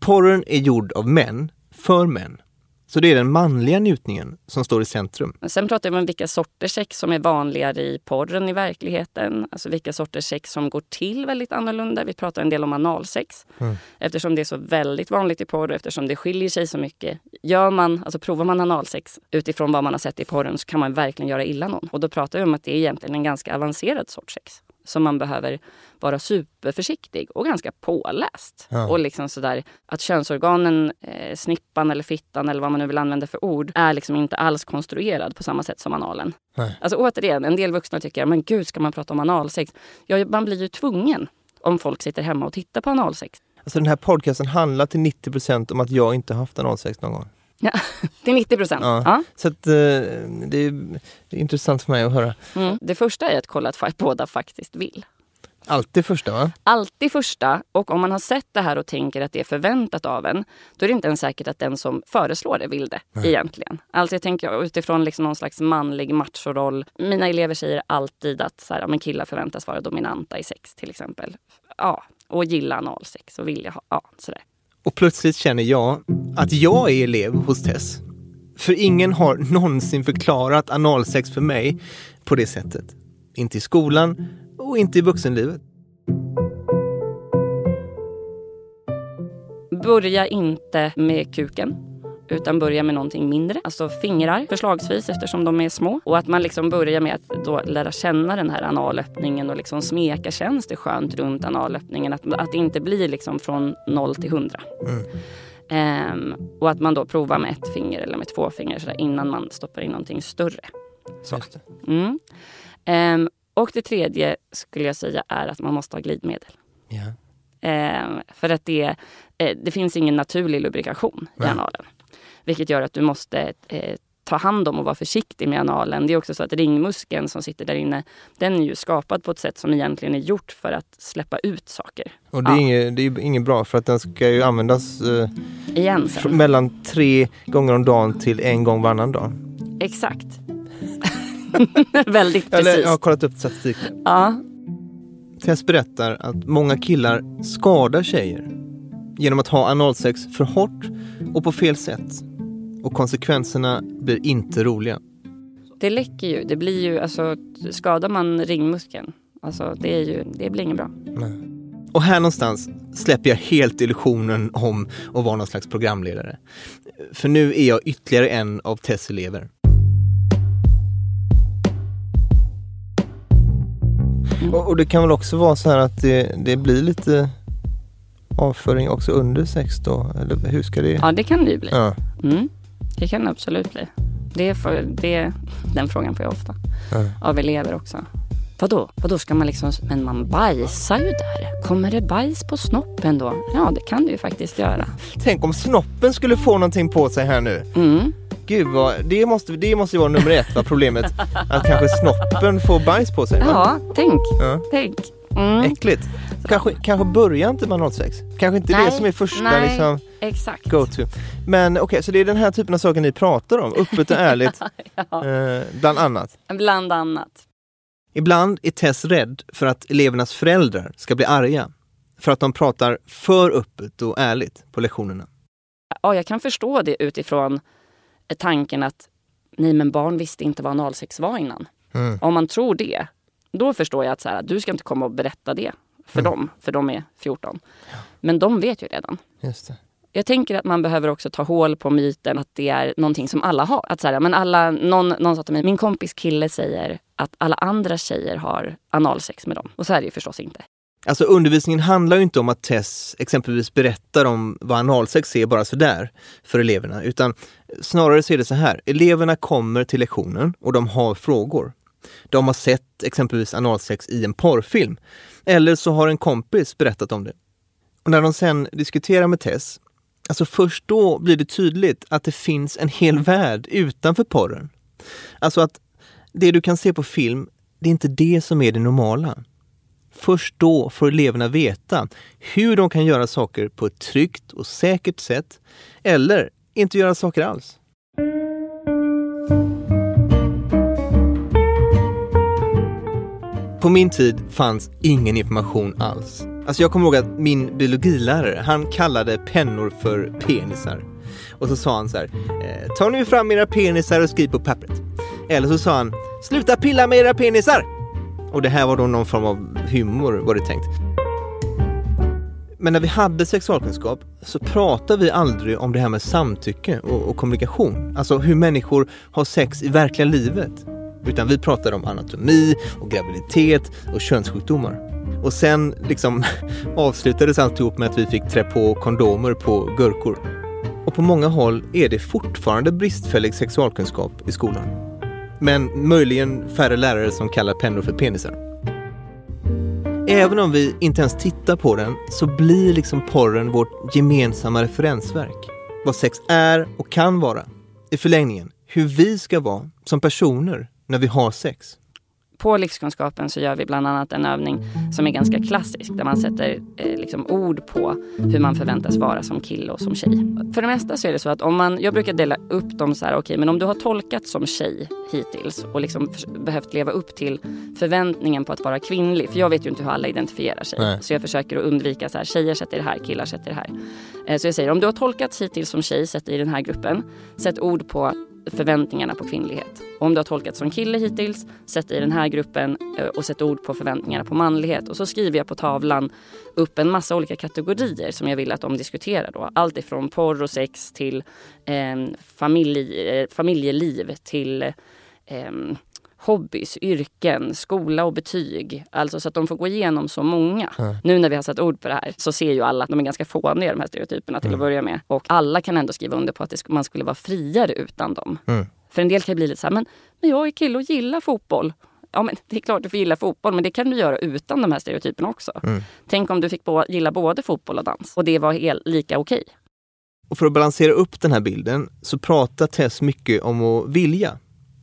Porren är gjord av män, för män. Så det är den manliga njutningen som står i centrum. Sen pratar vi om vilka sorters sex som är vanligare i porren i verkligheten. Alltså vilka sorters sex som går till väldigt annorlunda. Vi pratar en del om analsex. Mm. Eftersom det är så väldigt vanligt i porr och eftersom det skiljer sig så mycket. Gör man, alltså provar man analsex utifrån vad man har sett i porren så kan man verkligen göra illa någon. Och då pratar vi om att det är egentligen en ganska avancerad sorts sex. Som man behöver vara superförsiktig och ganska påläst. Ja. Och liksom sådär att könsorganen, eh, snippan eller fittan eller vad man nu vill använda för ord, är liksom inte alls konstruerad på samma sätt som analen. Nej. Alltså återigen, en del vuxna tycker, men gud ska man prata om analsex? Ja, man blir ju tvungen om folk sitter hemma och tittar på analsex. Alltså den här podcasten handlar till 90% om att jag inte haft analsex någon gång. Ja, är 90 procent. Ja. Ja. Så att, eh, det, är, det är intressant för mig att höra. Mm. Det första är att kolla att båda faktiskt vill. Alltid första va? Alltid första. Och om man har sett det här och tänker att det är förväntat av en, då är det inte ens säkert att den som föreslår det vill det Nej. egentligen. Alltså jag tänker utifrån liksom någon slags manlig machoroll. Mina elever säger alltid att så här, men killar förväntas vara dominanta i sex till exempel. Ja, och gilla analsex och vilja ha, ja sådär. Och plötsligt känner jag att jag är elev hos Tess. För ingen har någonsin förklarat analsex för mig på det sättet. Inte i skolan och inte i vuxenlivet. Börja inte med kuken. utan börja med någonting mindre. Alltså fingrar förslagsvis eftersom de är små. Och att man liksom börjar med att då lära känna den här analöppningen och liksom smeka. Känns det skönt runt analöppningen? Att, att det inte blir liksom från noll till hundra. Ehm, och att man då provar med ett finger eller med två fingrar sådär, innan man stoppar in någonting större. Så. Mm. Ehm, och det tredje skulle jag säga är att man måste ha glidmedel. Ja. Ehm, för att det, eh, det finns ingen naturlig lubrikation i analen. Vilket gör att du måste eh, ta hand om och vara försiktig med analen. Det är också så att ringmuskeln som sitter där inne, den är ju skapad på ett sätt som egentligen är gjort för att släppa ut saker. Och det är, inget, det är inget bra för att den ska ju användas eh, Igen sen. mellan tre gånger om dagen till en gång varannan dag. Exakt. Väldigt Eller, precis. jag har kollat upp statistik. Ja. Tess berättar att många killar skadar tjejer genom att ha analsex för hårt och på fel sätt. Och konsekvenserna blir inte roliga. Det läcker ju. Det blir ju, alltså skadar man ringmuskeln, alltså det är ju, det blir inget bra. Och här någonstans släpper jag helt illusionen om att vara någon slags programledare. För nu är jag ytterligare en av Tess elever. Och, och det kan väl också vara så här att det, det blir lite avföring också under sex då? Eller hur ska det? Ja, det kan det ju bli. Ja. Mm, det kan det absolut bli. Det får, det, den frågan får jag ofta Ja. av elever också. Vadå? Vadå ska man liksom, men man bajsar ju där. Kommer det bajs på snoppen då? Ja, det kan det ju faktiskt göra. Tänk om snoppen skulle få någonting på sig här nu. Mm. Gud vad, det måste, det måste ju vara nummer ett va, problemet. Att kanske snoppen får bajs på sig. Va? Ja, tänk. Ja. Tänk. Mm. Äckligt. Kanske, kanske börjar inte med 06. Kanske inte det Nej, som är första nej, liksom, exakt. go-to. Men okej, så det är den här typen av saker ni pratar om, öppet och ärligt, Ja. eh, bland annat. Bland annat. Ibland är Tess rädd för att elevernas föräldrar ska bli arga. För att de pratar för öppet och ärligt på lektionerna. Ja, jag kan förstå det utifrån tanken att nej men barn visste inte vad analsex var innan. Mm. Om man tror det, då förstår jag att så här, du ska inte komma och berätta det för Mm. dem, för de är 14. Men de vet ju redan. Just det. Jag tänker att man behöver också ta hål på myten att det är någonting som alla har. Att så här, men alla, någon, någon sa till mig, min kompis kille säger att alla andra tjejer har analsex med dem. Och så är det ju förstås inte. Alltså undervisningen handlar ju inte om att Tess exempelvis berättar om vad analsex är bara sådär för eleverna, utan snarare så är det så här. Eleverna kommer till lektionen och de har frågor. De har sett exempelvis analsex i en porrfilm. Eller så har en kompis berättat om det. Och när de sen diskuterar med Tess, alltså först då blir det tydligt att det finns en hel värld utanför porren. Alltså att det du kan se på film, det är inte det som är det normala. Först då får eleverna veta hur de kan göra saker på ett tryggt och säkert sätt eller inte göra saker alls. På min tid fanns ingen information alls. Alltså jag kommer ihåg att min biologilärare, han kallade pennor för penisar. Och så sa han så här, eh, ta nu fram era penisar och skriv på pappret. Eller så sa han, sluta pilla med era penisar! Och det här var då någon form av humor var det tänkt. Men när vi hade sexualkunskap så pratade vi aldrig om det här med samtycke och, och kommunikation. Alltså hur människor har sex i verkliga livet. Utan vi pratade om anatomi och graviditet och könssjukdomar. Och sen liksom avslutades alltihop med att vi fick trä på kondomer på gurkor. Och på många håll är det fortfarande bristfällig sexualkunskap i skolan. Men möjligen färre lärare som kallar pennor för penisar. Även om vi inte ens tittar på den så blir liksom porren vårt gemensamma referensverk. Vad sex är och kan vara. I förlängningen, hur vi ska vara som personer när vi har sex. På livskunskapen så gör vi bland annat en övning som är ganska klassisk där man sätter eh, liksom ord på hur man förväntas vara som kille och som tjej. För det mesta så är det så att om man, jag brukar dela upp dem så här, okej men om du har tolkat som tjej hittills och liksom förs- behövt leva upp till förväntningen på att vara kvinnlig, för jag vet ju inte hur alla identifierar sig. Nej. Så jag försöker att undvika så här, tjejer sätter det här, killar sätter det här. Eh, Så jag säger, om du har tolkat hittills som tjej, sätt dig i den här gruppen. Sätt ord på förväntningarna på kvinnlighet. Om du har tolkat som kille hittills, sätt i den här gruppen eh, och sätt ord på förväntningarna på manlighet. Och så skriver jag på tavlan upp en massa olika kategorier som jag vill att de diskuterar. Då. Allt ifrån porr och sex till eh, familj, eh, familjeliv till eh, hobbys, yrken, skola och betyg. Alltså så att de får gå igenom så många. Mm. Nu när vi har satt ord på det här så ser ju alla att de är ganska fåniga de här stereotyperna till Mm. att börja med. Och alla kan ändå skriva under på att det, man skulle vara friare utan dem. Mm. För en del kan ju bli lite så här, men, men jag är kille och gillar fotboll. Ja men det är klart du får gilla fotboll men det kan du göra utan de här stereotyperna också. Mm. Tänk om du fick bo- gilla både fotboll och dans och det var helt, lika okej. Och för att balansera upp den här bilden så pratar Tess mycket om att vilja.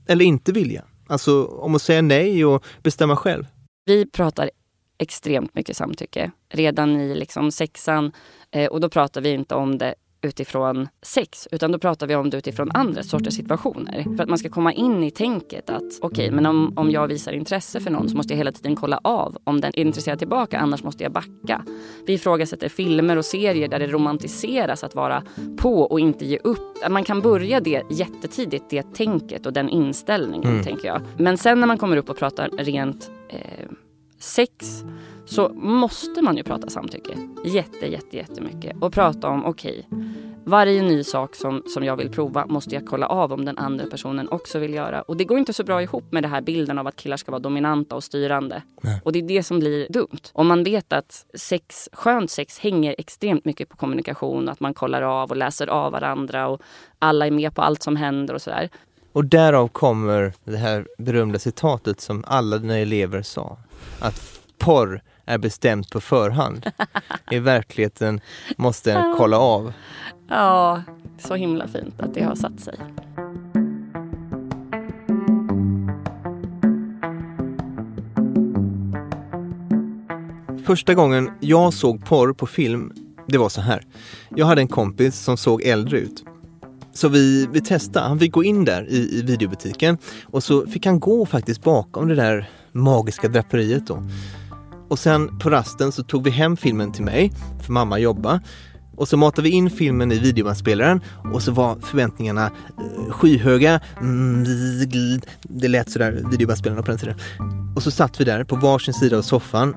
Eller inte vilja. Alltså om att säga nej och bestämma själv. Vi pratar extremt mycket samtycke redan i liksom sexan eh, och då pratar vi inte om det utifrån sex utan då pratar vi om det utifrån andra sorters situationer. För att man ska komma in i tänket att okej, men om, om jag visar intresse för någon så måste jag hela tiden kolla av om den är intresserad tillbaka, annars måste jag backa. Vi ifrågasätter filmer och serier där det romantiseras att vara på och inte ge upp. Man kan börja det jättetidigt, det tänket och den inställningen, Mm. tänker jag. Men sen när man kommer upp och pratar rent eh, sex så måste man ju prata samtycke jätte, jätte, jättemycket och prata om okej, varje ny sak som, som jag vill prova måste jag kolla av om den andra personen också vill göra. Och det går inte så bra ihop med den här bilden av att killar ska vara dominanta och styrande. Och det är det som blir dumt. Om man vet att sex, skönt sex hänger extremt mycket på kommunikation, att man kollar av och läser av varandra och alla är med på allt som händer och sådär. Och därav kommer det här berömda citatet som alla dina elever sa. Att porr är bestämt på förhand. I verkligheten måste en kolla av. Ja, så himla fint att det har satt sig. Första gången jag såg porr på film, det var så här. Jag hade en kompis som såg äldre ut. Så vi, vi testade, han fick gå in där i, i videobutiken och så fick han gå faktiskt bakom det där magiska draperiet då. Och sen på rasten så tog vi hem filmen till mig, för mamma jobba. Och så matade vi in filmen i videobandspelaren och så var förväntningarna eh, skyhöga. Mm, det lät sådär, videobandspelarna på den tiden. Och så satt vi där på varsin sida av soffan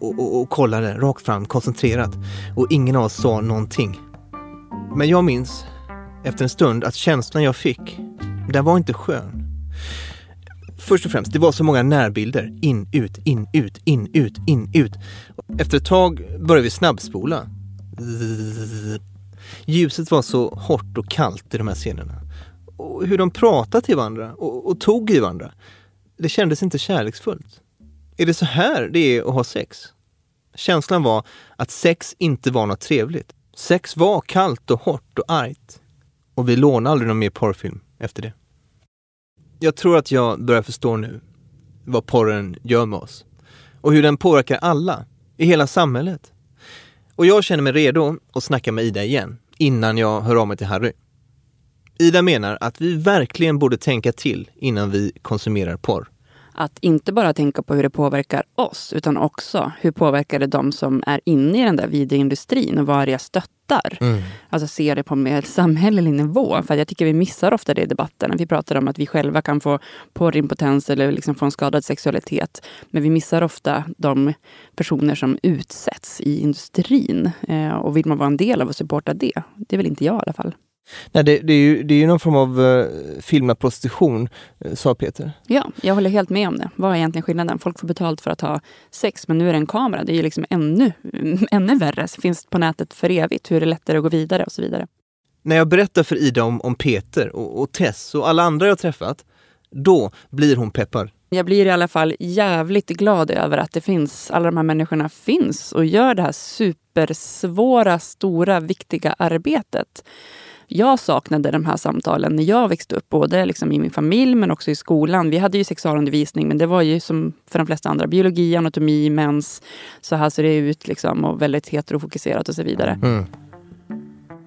och, och, och kollade rakt fram, koncentrerat. Och ingen av oss sa någonting. Men jag minns efter en stund att känslan jag fick, den var inte skön. Först och främst, det var så många närbilder. In, ut, in, ut, in, ut, in, ut. Efter ett tag började vi snabbspola. Ljuset var så hårt och kallt i de här scenerna. Och hur de pratade till varandra och, och tog i varandra. Det kändes inte kärleksfullt. Är det så här det är att ha sex? Känslan var att sex inte var något trevligt. Sex var kallt och hårt och argt. Och vi lånade aldrig någon mer porrfilm efter det. Jag tror att jag börjar förstå nu vad porren gör med oss. Och hur den påverkar alla, i hela samhället. Och jag känner mig redo att snacka med Ida igen, innan jag hör av mig till Harry. Ida menar att vi verkligen borde tänka till innan vi konsumerar porr. Att inte bara tänka på hur det påverkar oss, utan också hur påverkar det de som är inne i den där videoindustrin och vad är det jag stöttar? Mm. Alltså se det på mer samhällelig nivå. För jag tycker vi missar ofta det i debatten. Vi pratar om att vi själva kan få porrimpotens eller liksom få en skadad sexualitet. Men vi missar ofta de personer som utsätts i industrin. Eh, och vill man vara en del av och supporta det, det vill inte jag i alla fall. Nej, det, det, är ju, det är ju någon form av uh, filmad prostitution, uh, sa Peter. Ja, jag håller helt med om det. Vad är egentligen skillnaden? Folk får betalt för att ha sex, men nu är det en kamera. Det är ju liksom ännu, ännu värre. Finns på nätet för evigt. Hur är det lättare att gå vidare och så vidare. När jag berättar för Ida om, om Peter och, och Tess och alla andra jag träffat, då blir hon peppad. Jag blir i alla fall jävligt glad över att det finns, alla de här människorna finns och gör det här supersvåra, stora, viktiga arbetet. Jag saknade de här samtalen när jag växte upp, både liksom i min familj men också i skolan. Vi hade ju sexualundervisning, men det var ju som för de flesta andra, biologi, anatomi, mens. Så här ser det ut liksom och väldigt heterofokuserat och så vidare. Mm.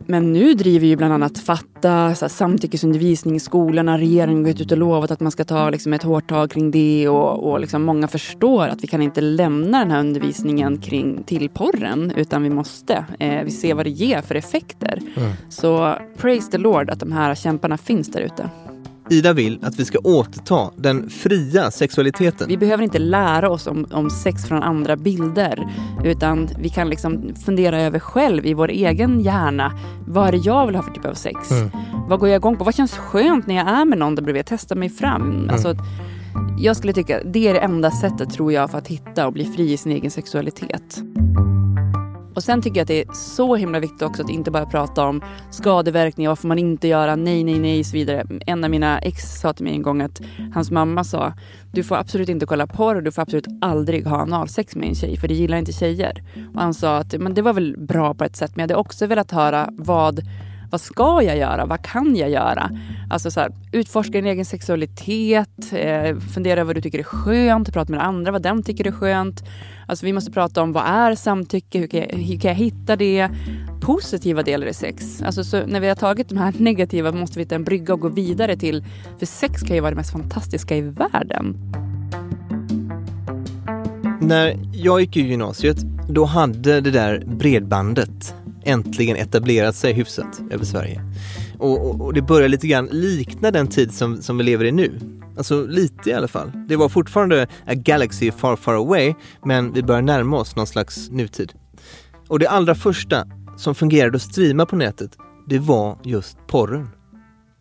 Men nu driver ju bland annat Fatta så här, samtyckesundervisning i skolorna. Regeringen har gått ut och lovat att man ska ta liksom, ett hårt tag kring det. Och, och liksom, många förstår att vi kan inte lämna den här undervisningen kring, till porren. Utan vi måste. Eh, vi ser vad det ger för effekter. Mm. Så praise the Lord att de här kämparna finns där ute. Ida vill att vi ska återta den fria sexualiteten. Vi behöver inte lära oss om, om sex från andra bilder utan vi kan liksom fundera över själv i vår egen hjärna. Vad är det jag vill ha för typ av sex? Mm. Vad går jag igång på? Vad känns skönt när jag är med någon där bredvid? Testa mig fram. Alltså, jag skulle tycka det är det enda sättet tror jag för att hitta och bli fri i sin egen sexualitet. Och sen tycker jag att det är så himla viktigt också att inte bara prata om skadeverkningar, vad får man inte göra, nej, nej, nej och så vidare. En av mina ex sa till mig en gång att hans mamma sa du får absolut inte kolla porr och du får absolut aldrig ha analsex med en tjej för det gillar inte tjejer. Och han sa att men det var väl bra på ett sätt men jag hade också velat höra vad vad ska jag göra? Vad kan jag göra? Alltså så här, utforska din egen sexualitet, eh, fundera över vad du tycker är skönt, prata med andra vad de tycker är skönt. Alltså vi måste prata om vad är samtycke, hur kan jag, hur kan jag hitta det? Positiva delar i sex. Alltså så när vi har tagit de här negativa måste vi hitta en brygga och gå vidare till, för sex kan ju vara det mest fantastiska i världen. När jag gick i gymnasiet, då hade det där bredbandet äntligen etablerat sig hyfsat över Sverige. Och, och, och, det börjar lite grann likna den tid som, som vi lever i nu. Alltså lite i alla fall. Det var fortfarande a galaxy far far away, men vi börjar närma oss någon slags nutid. Och det allra första som fungerade att streama på nätet, det var just porren.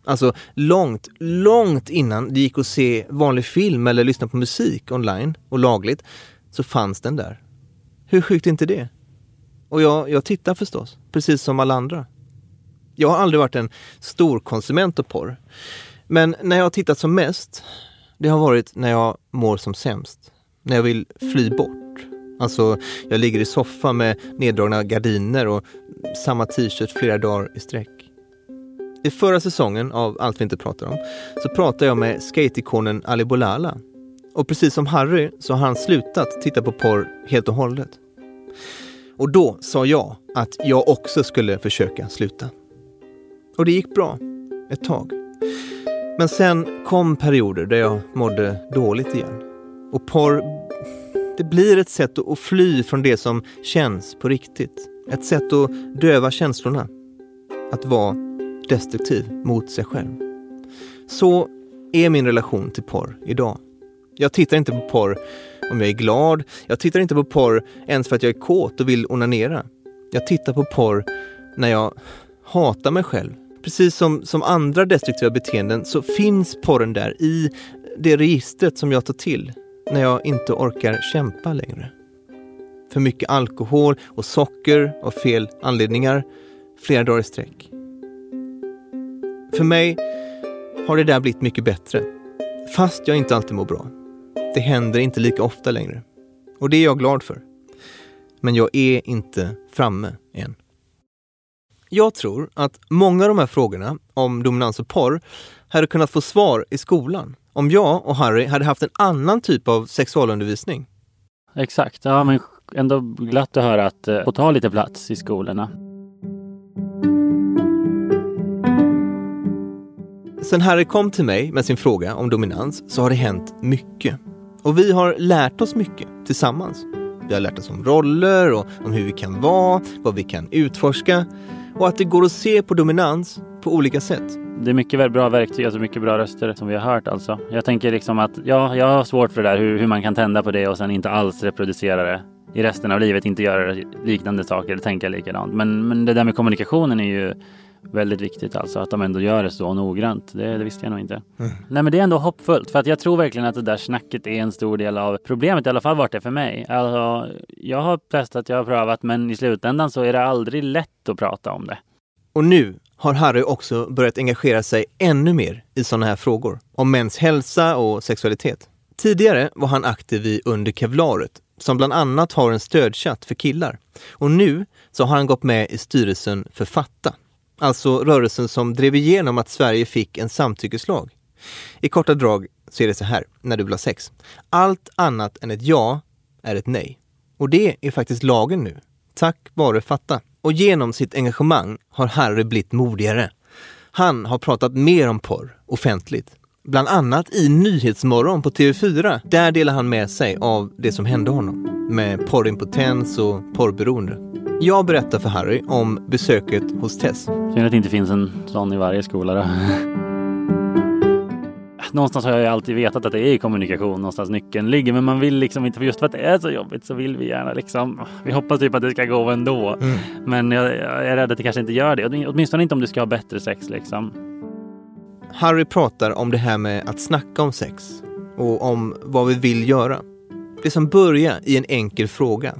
Alltså långt, långt innan det gick att se vanlig film eller lyssna på musik online och lagligt, så fanns den där. Hur sjukt är inte det? Och jag, jag tittar förstås, precis som alla andra. Jag har aldrig varit en stor konsument av porr. Men när jag har tittat som mest, det har varit när jag mår som sämst. När jag vill fly bort. Alltså, jag ligger i soffan med neddragna gardiner och samma t-shirt flera dagar i sträck. I förra säsongen av Allt vi inte pratar om så pratade jag med skateikonen Ali Bolala. Och precis som Harry så har han slutat titta på porr helt och hållet. Och då sa jag att jag också skulle försöka sluta. Och det gick bra. Ett tag. Men sen kom perioder där jag mådde dåligt igen. Och porr, det blir ett sätt att fly från det som känns på riktigt. Ett sätt att döva känslorna. Att vara destruktiv mot sig själv. Så är min relation till porr idag. Jag tittar inte på porr om jag är glad. Jag tittar inte på porr ens för att jag är kåt och vill onanera. Jag tittar på porr när jag hatar mig själv. Precis som, som andra destruktiva beteenden så finns porren där i det registret som jag tar till när jag inte orkar kämpa längre. För mycket alkohol och socker av fel anledningar flera dagar i sträck. För mig har det där blivit mycket bättre. Fast jag inte alltid mår bra. Det händer inte lika ofta längre. Och det är jag glad för. Men jag är inte framme än. Jag tror att många av de här frågorna om dominans och porr hade kunnat få svar i skolan om jag och Harry hade haft en annan typ av sexualundervisning. Exakt, ja men ändå glatt att höra att eh, få ta lite plats i skolorna. Sen Harry kom till mig med sin fråga om dominans så har det hänt mycket. Och vi har lärt oss mycket tillsammans. Vi har lärt oss om roller och om hur vi kan vara, vad vi kan utforska och att det går att se på dominans på olika sätt. Det är mycket bra verktyg, alltså mycket bra röster som vi har hört alltså. Jag tänker liksom att ja, jag har svårt för det där hur, hur man kan tända på det och sen inte alls reproducera det i resten av livet, inte göra liknande saker eller tänka likadant. Men, men det där med kommunikationen är ju väldigt viktigt alltså att de ändå gör det så noggrant. Det, det visste jag nog inte. Mm. Nej men det är ändå hoppfullt för att jag tror verkligen att det där snacket är en stor del av problemet, i alla fall vart det för mig. Alltså, jag har testat, jag har prövat men i slutändan så är det aldrig lätt att prata om det. Och nu har Harry också börjat engagera sig ännu mer i sådana här frågor. Om mäns hälsa och sexualitet. Tidigare var han aktiv i Under Kevlaret som bland annat har en stödchatt för killar. Och nu så har han gått med i styrelsen för Fatta, Alltså rörelsen som drev igenom att Sverige fick en samtyckeslag. I korta drag så är det så här när du vill ha sex. Allt annat än ett ja är ett nej. Och det är faktiskt lagen nu. Tack vare Fatta. Och genom sitt engagemang har Harry blivit modigare. Han har pratat mer om porr offentligt. Bland annat i Nyhetsmorgon på TV4. Där delar han med sig av det som hände honom med porrimpotens och porrberoende. Jag berättar för Harry om besöket hos Tess. Synd att det inte finns en sån i varje skola då. någonstans har jag alltid vetat att det är kommunikation någonstans nyckeln ligger. Men man vill liksom inte, för just för att det är så jobbigt så vill vi gärna liksom. Vi hoppas typ att det ska gå ändå. Mm. Men jag, jag är rädd att det kanske inte gör det. Åtminstone inte om du ska ha bättre sex liksom. Harry pratar om det här med att snacka om sex och om vad vi vill göra. Det som börjar i en enkel fråga,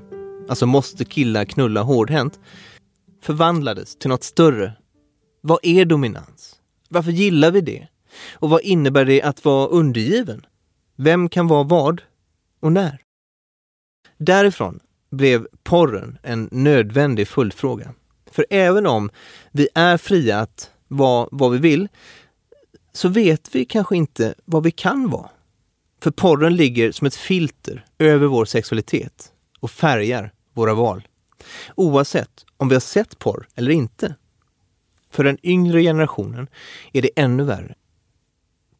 alltså måste killar knulla hårdhänt, förvandlades till något större. Vad är dominans? Varför gillar vi det? Och vad innebär det att vara undergiven? Vem kan vara vad och när? Därifrån blev porren en nödvändig följdfråga. För även om vi är fria att vara vad vi vill, så vet vi kanske inte vad vi kan vara. För porren ligger som ett filter över vår sexualitet och färgar våra val. Oavsett om vi har sett porr eller inte. För den yngre generationen är det ännu värre.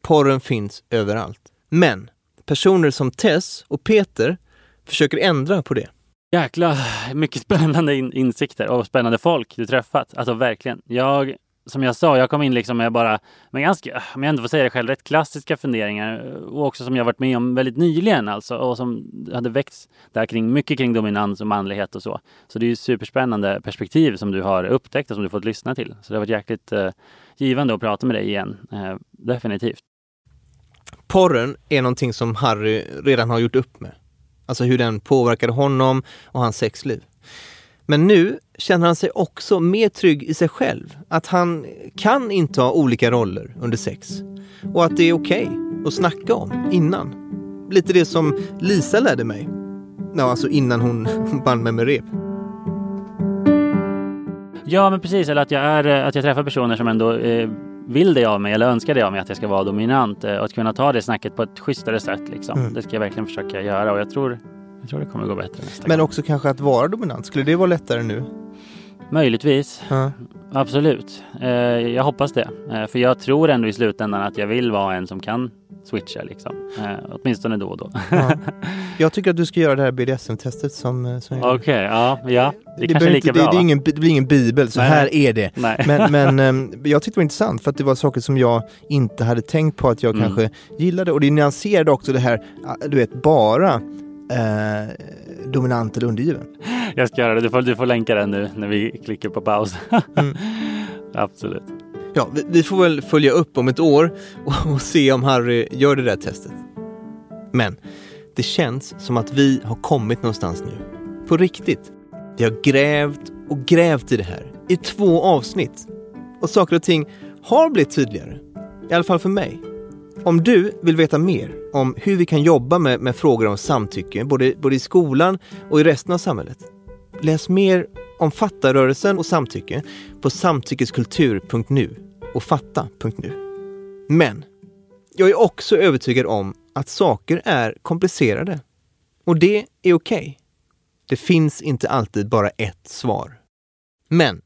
Porren finns överallt. Men personer som Tess och Peter försöker ändra på det. Jäkla mycket spännande in insikter och spännande folk du träffat. Alltså verkligen. Jag, som jag sa, jag kom in liksom med bara, med ganska, om jag ändå får säga det själv, rätt klassiska funderingar och också som jag varit med om väldigt nyligen alltså och som hade väckts där kring, mycket kring dominans och manlighet och så. Så det är ju superspännande perspektiv som du har upptäckt och som du fått lyssna till. Så det har varit jäkligt eh, givande att prata med dig igen. Eh, definitivt. Porren är någonting som Harry redan har gjort upp med. Alltså hur den påverkade honom och hans sexliv. Men nu känner han sig också mer trygg i sig själv. Att han kan inta olika roller under sex. Och att det är okej att snacka om innan. Lite det som Lisa lärde mig. Ja, alltså innan hon band mig med rep. Ja, men precis. Eller att jag, är, eh, att jag träffar personer som ändå eh, vill det av mig eller önskar det av mig att jag ska vara dominant eh, och att kunna ta det snacket på ett schysstare sätt. Liksom. Mm. Det ska jag verkligen försöka göra och jag tror, jag tror det kommer gå bättre nästa Men också kanske att vara dominant. Skulle det vara lättare nu? Möjligtvis. Ja. Absolut. Eh, jag hoppas det. Eh, för jag tror ändå i slutändan att jag vill vara en som kan switcha liksom. Eh, åtminstone då och då. Ja. Jag tycker att du ska göra det här BDSM-testet som, som. Okej, ja, ja. Det, Det, kanske är lika inte, bra det, det, är ingen, det blir ingen bibel, så Nej. här är det. Nej. Men, men ehm, jag tyckte det var intressant för att det var saker som jag inte hade tänkt på att jag Mm. kanske gillade. Och det nyanserade också det här, ah, du vet, bara eh, dominant eller undergiven. Jag ska göra det. Du får, du får länka den nu när vi klickar på paus. Mm. Absolut. Ja, vi, vi får väl följa upp om ett år och, och se om Harry gör det där testet. Men det känns som att vi har kommit någonstans nu. På riktigt. Vi har grävt och grävt i det här i två avsnitt. Och saker och ting har blivit tydligare. I alla fall för mig. Om du vill veta mer om hur vi kan jobba med, med frågor om samtycke, både, både i skolan och i resten av samhället. Läs mer om fattarörelsen och samtycke på samtyckeskultur.nu och fatta.nu. Men jag är också övertygad om att saker är komplicerade. Och det är okej. Det finns inte alltid bara ett svar. Men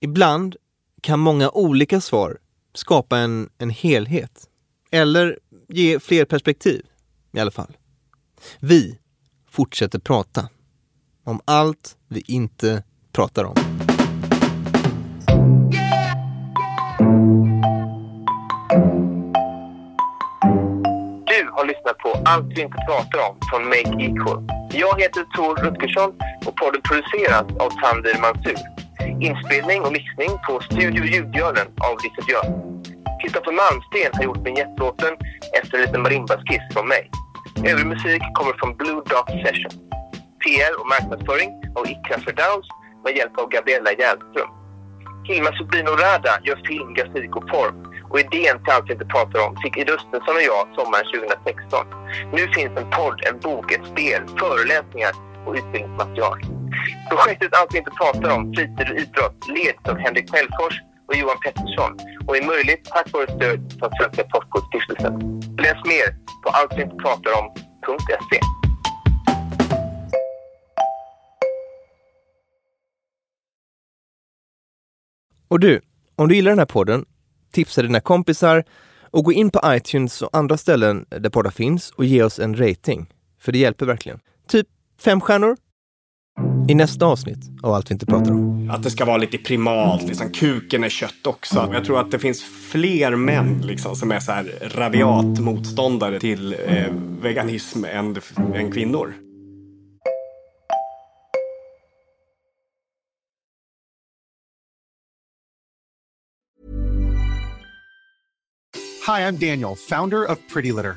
ibland kan många olika svar skapa en, en helhet. Eller ge fler perspektiv, i alla fall. Vi fortsätter prata om allt vi inte pratar om. Du har lyssnat på Allt vi inte pratar om från Make Equal. Jag heter Tor Rutgersson och podden produceras av Tandir Mansur. Inspelning och mixning på Studio Ljudbjörnen av Lise Björn. Kristoffer Malmsten har gjort vinjettlåten efter en liten marimbaskiss från mig. Övrig musik kommer från Blue Dot Session. PR och marknadsföring av Ikra Ferdows med hjälp av Gabriella Hjälström. Hilma Subino Rada gör film, grafik och form. Och idén till Allt vi inte pratar om fick Ida Östensson och jag sommaren 2016. Nu finns en podd, en bok, ett spel, föreläsningar och utbildningsmaterial. Projektet Allt vi inte pratar om, fritid och idrott, leds av Henrik Mellfors och Johan Pettersson och är möjligt tack vare stöd från Svenska Postkodstiftelsen. Läs mer på alltviintepratarom.se. Och du, om du gillar den här podden, tipsa dina kompisar och gå in på iTunes och andra ställen där poddar finns och ge oss en rating. För det hjälper verkligen. Typ fem stjärnor. I nästa avsnitt av Allt vi inte pratar om. Att det ska vara lite primalt, liksom kuken är kött också. Jag tror att det finns fler män liksom, som är så här rabiat motståndare till eh, veganism än, än kvinnor. Hi, I'm Daniel, founder of Pretty Litter.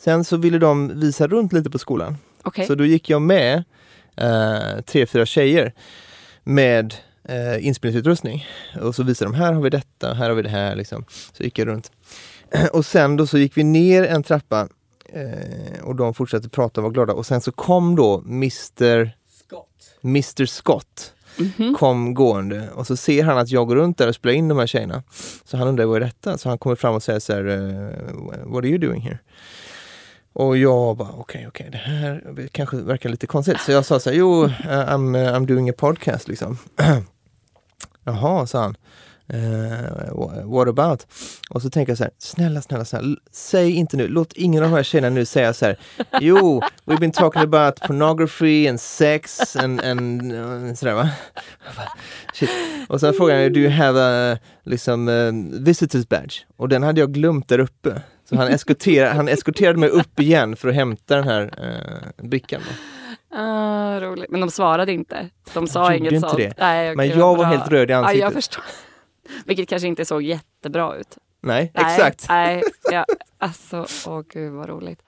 Sen så ville de visa runt lite på skolan. Okej. Så då gick jag med eh, tre, fyra tjejer med eh, inspelningsutrustning. Och så visade de, här har vi detta, här har vi det här. Liksom. Så gick jag runt. Och sen då så gick vi ner en trappa eh, och de fortsatte prata och var glada. Och sen så kom då Mr Scott, Mr. Scott kom gående och så ser han att jag går runt där och spelar in de här tjejerna. Så han undrar vad är detta? Så han kommer fram och säger så här, eh, What are you doing here? Och jag bara, okej, okej, det här kanske verkar lite konstigt. Så jag sa så här, jo, eh, I'm, eh, I'm doing a podcast liksom. Jaha, sa han. Uh, what about? Och så tänker jag så här, snälla, snälla, snälla, säg inte nu, låt ingen av de här tjejerna nu säga så här, jo, we've been talking about pornography and sex and, and uh, sådär va. Shit. Och sen frågade han, do you have a liksom, uh, visitors badge? Och den hade jag glömt där uppe. Så han eskorterade, han eskorterade mig upp igen för att hämta den här uh, brickan. Då. Ah, roligt. Men de svarade inte. De sa gjorde inget sånt. det. Nej, Men okej, jag var bra. helt röd i Ja, jag ansiktet. förstår. Vilket kanske inte såg jättebra ut. Nej, Nej, exakt. Nej, ja, alltså, åh gud vad roligt.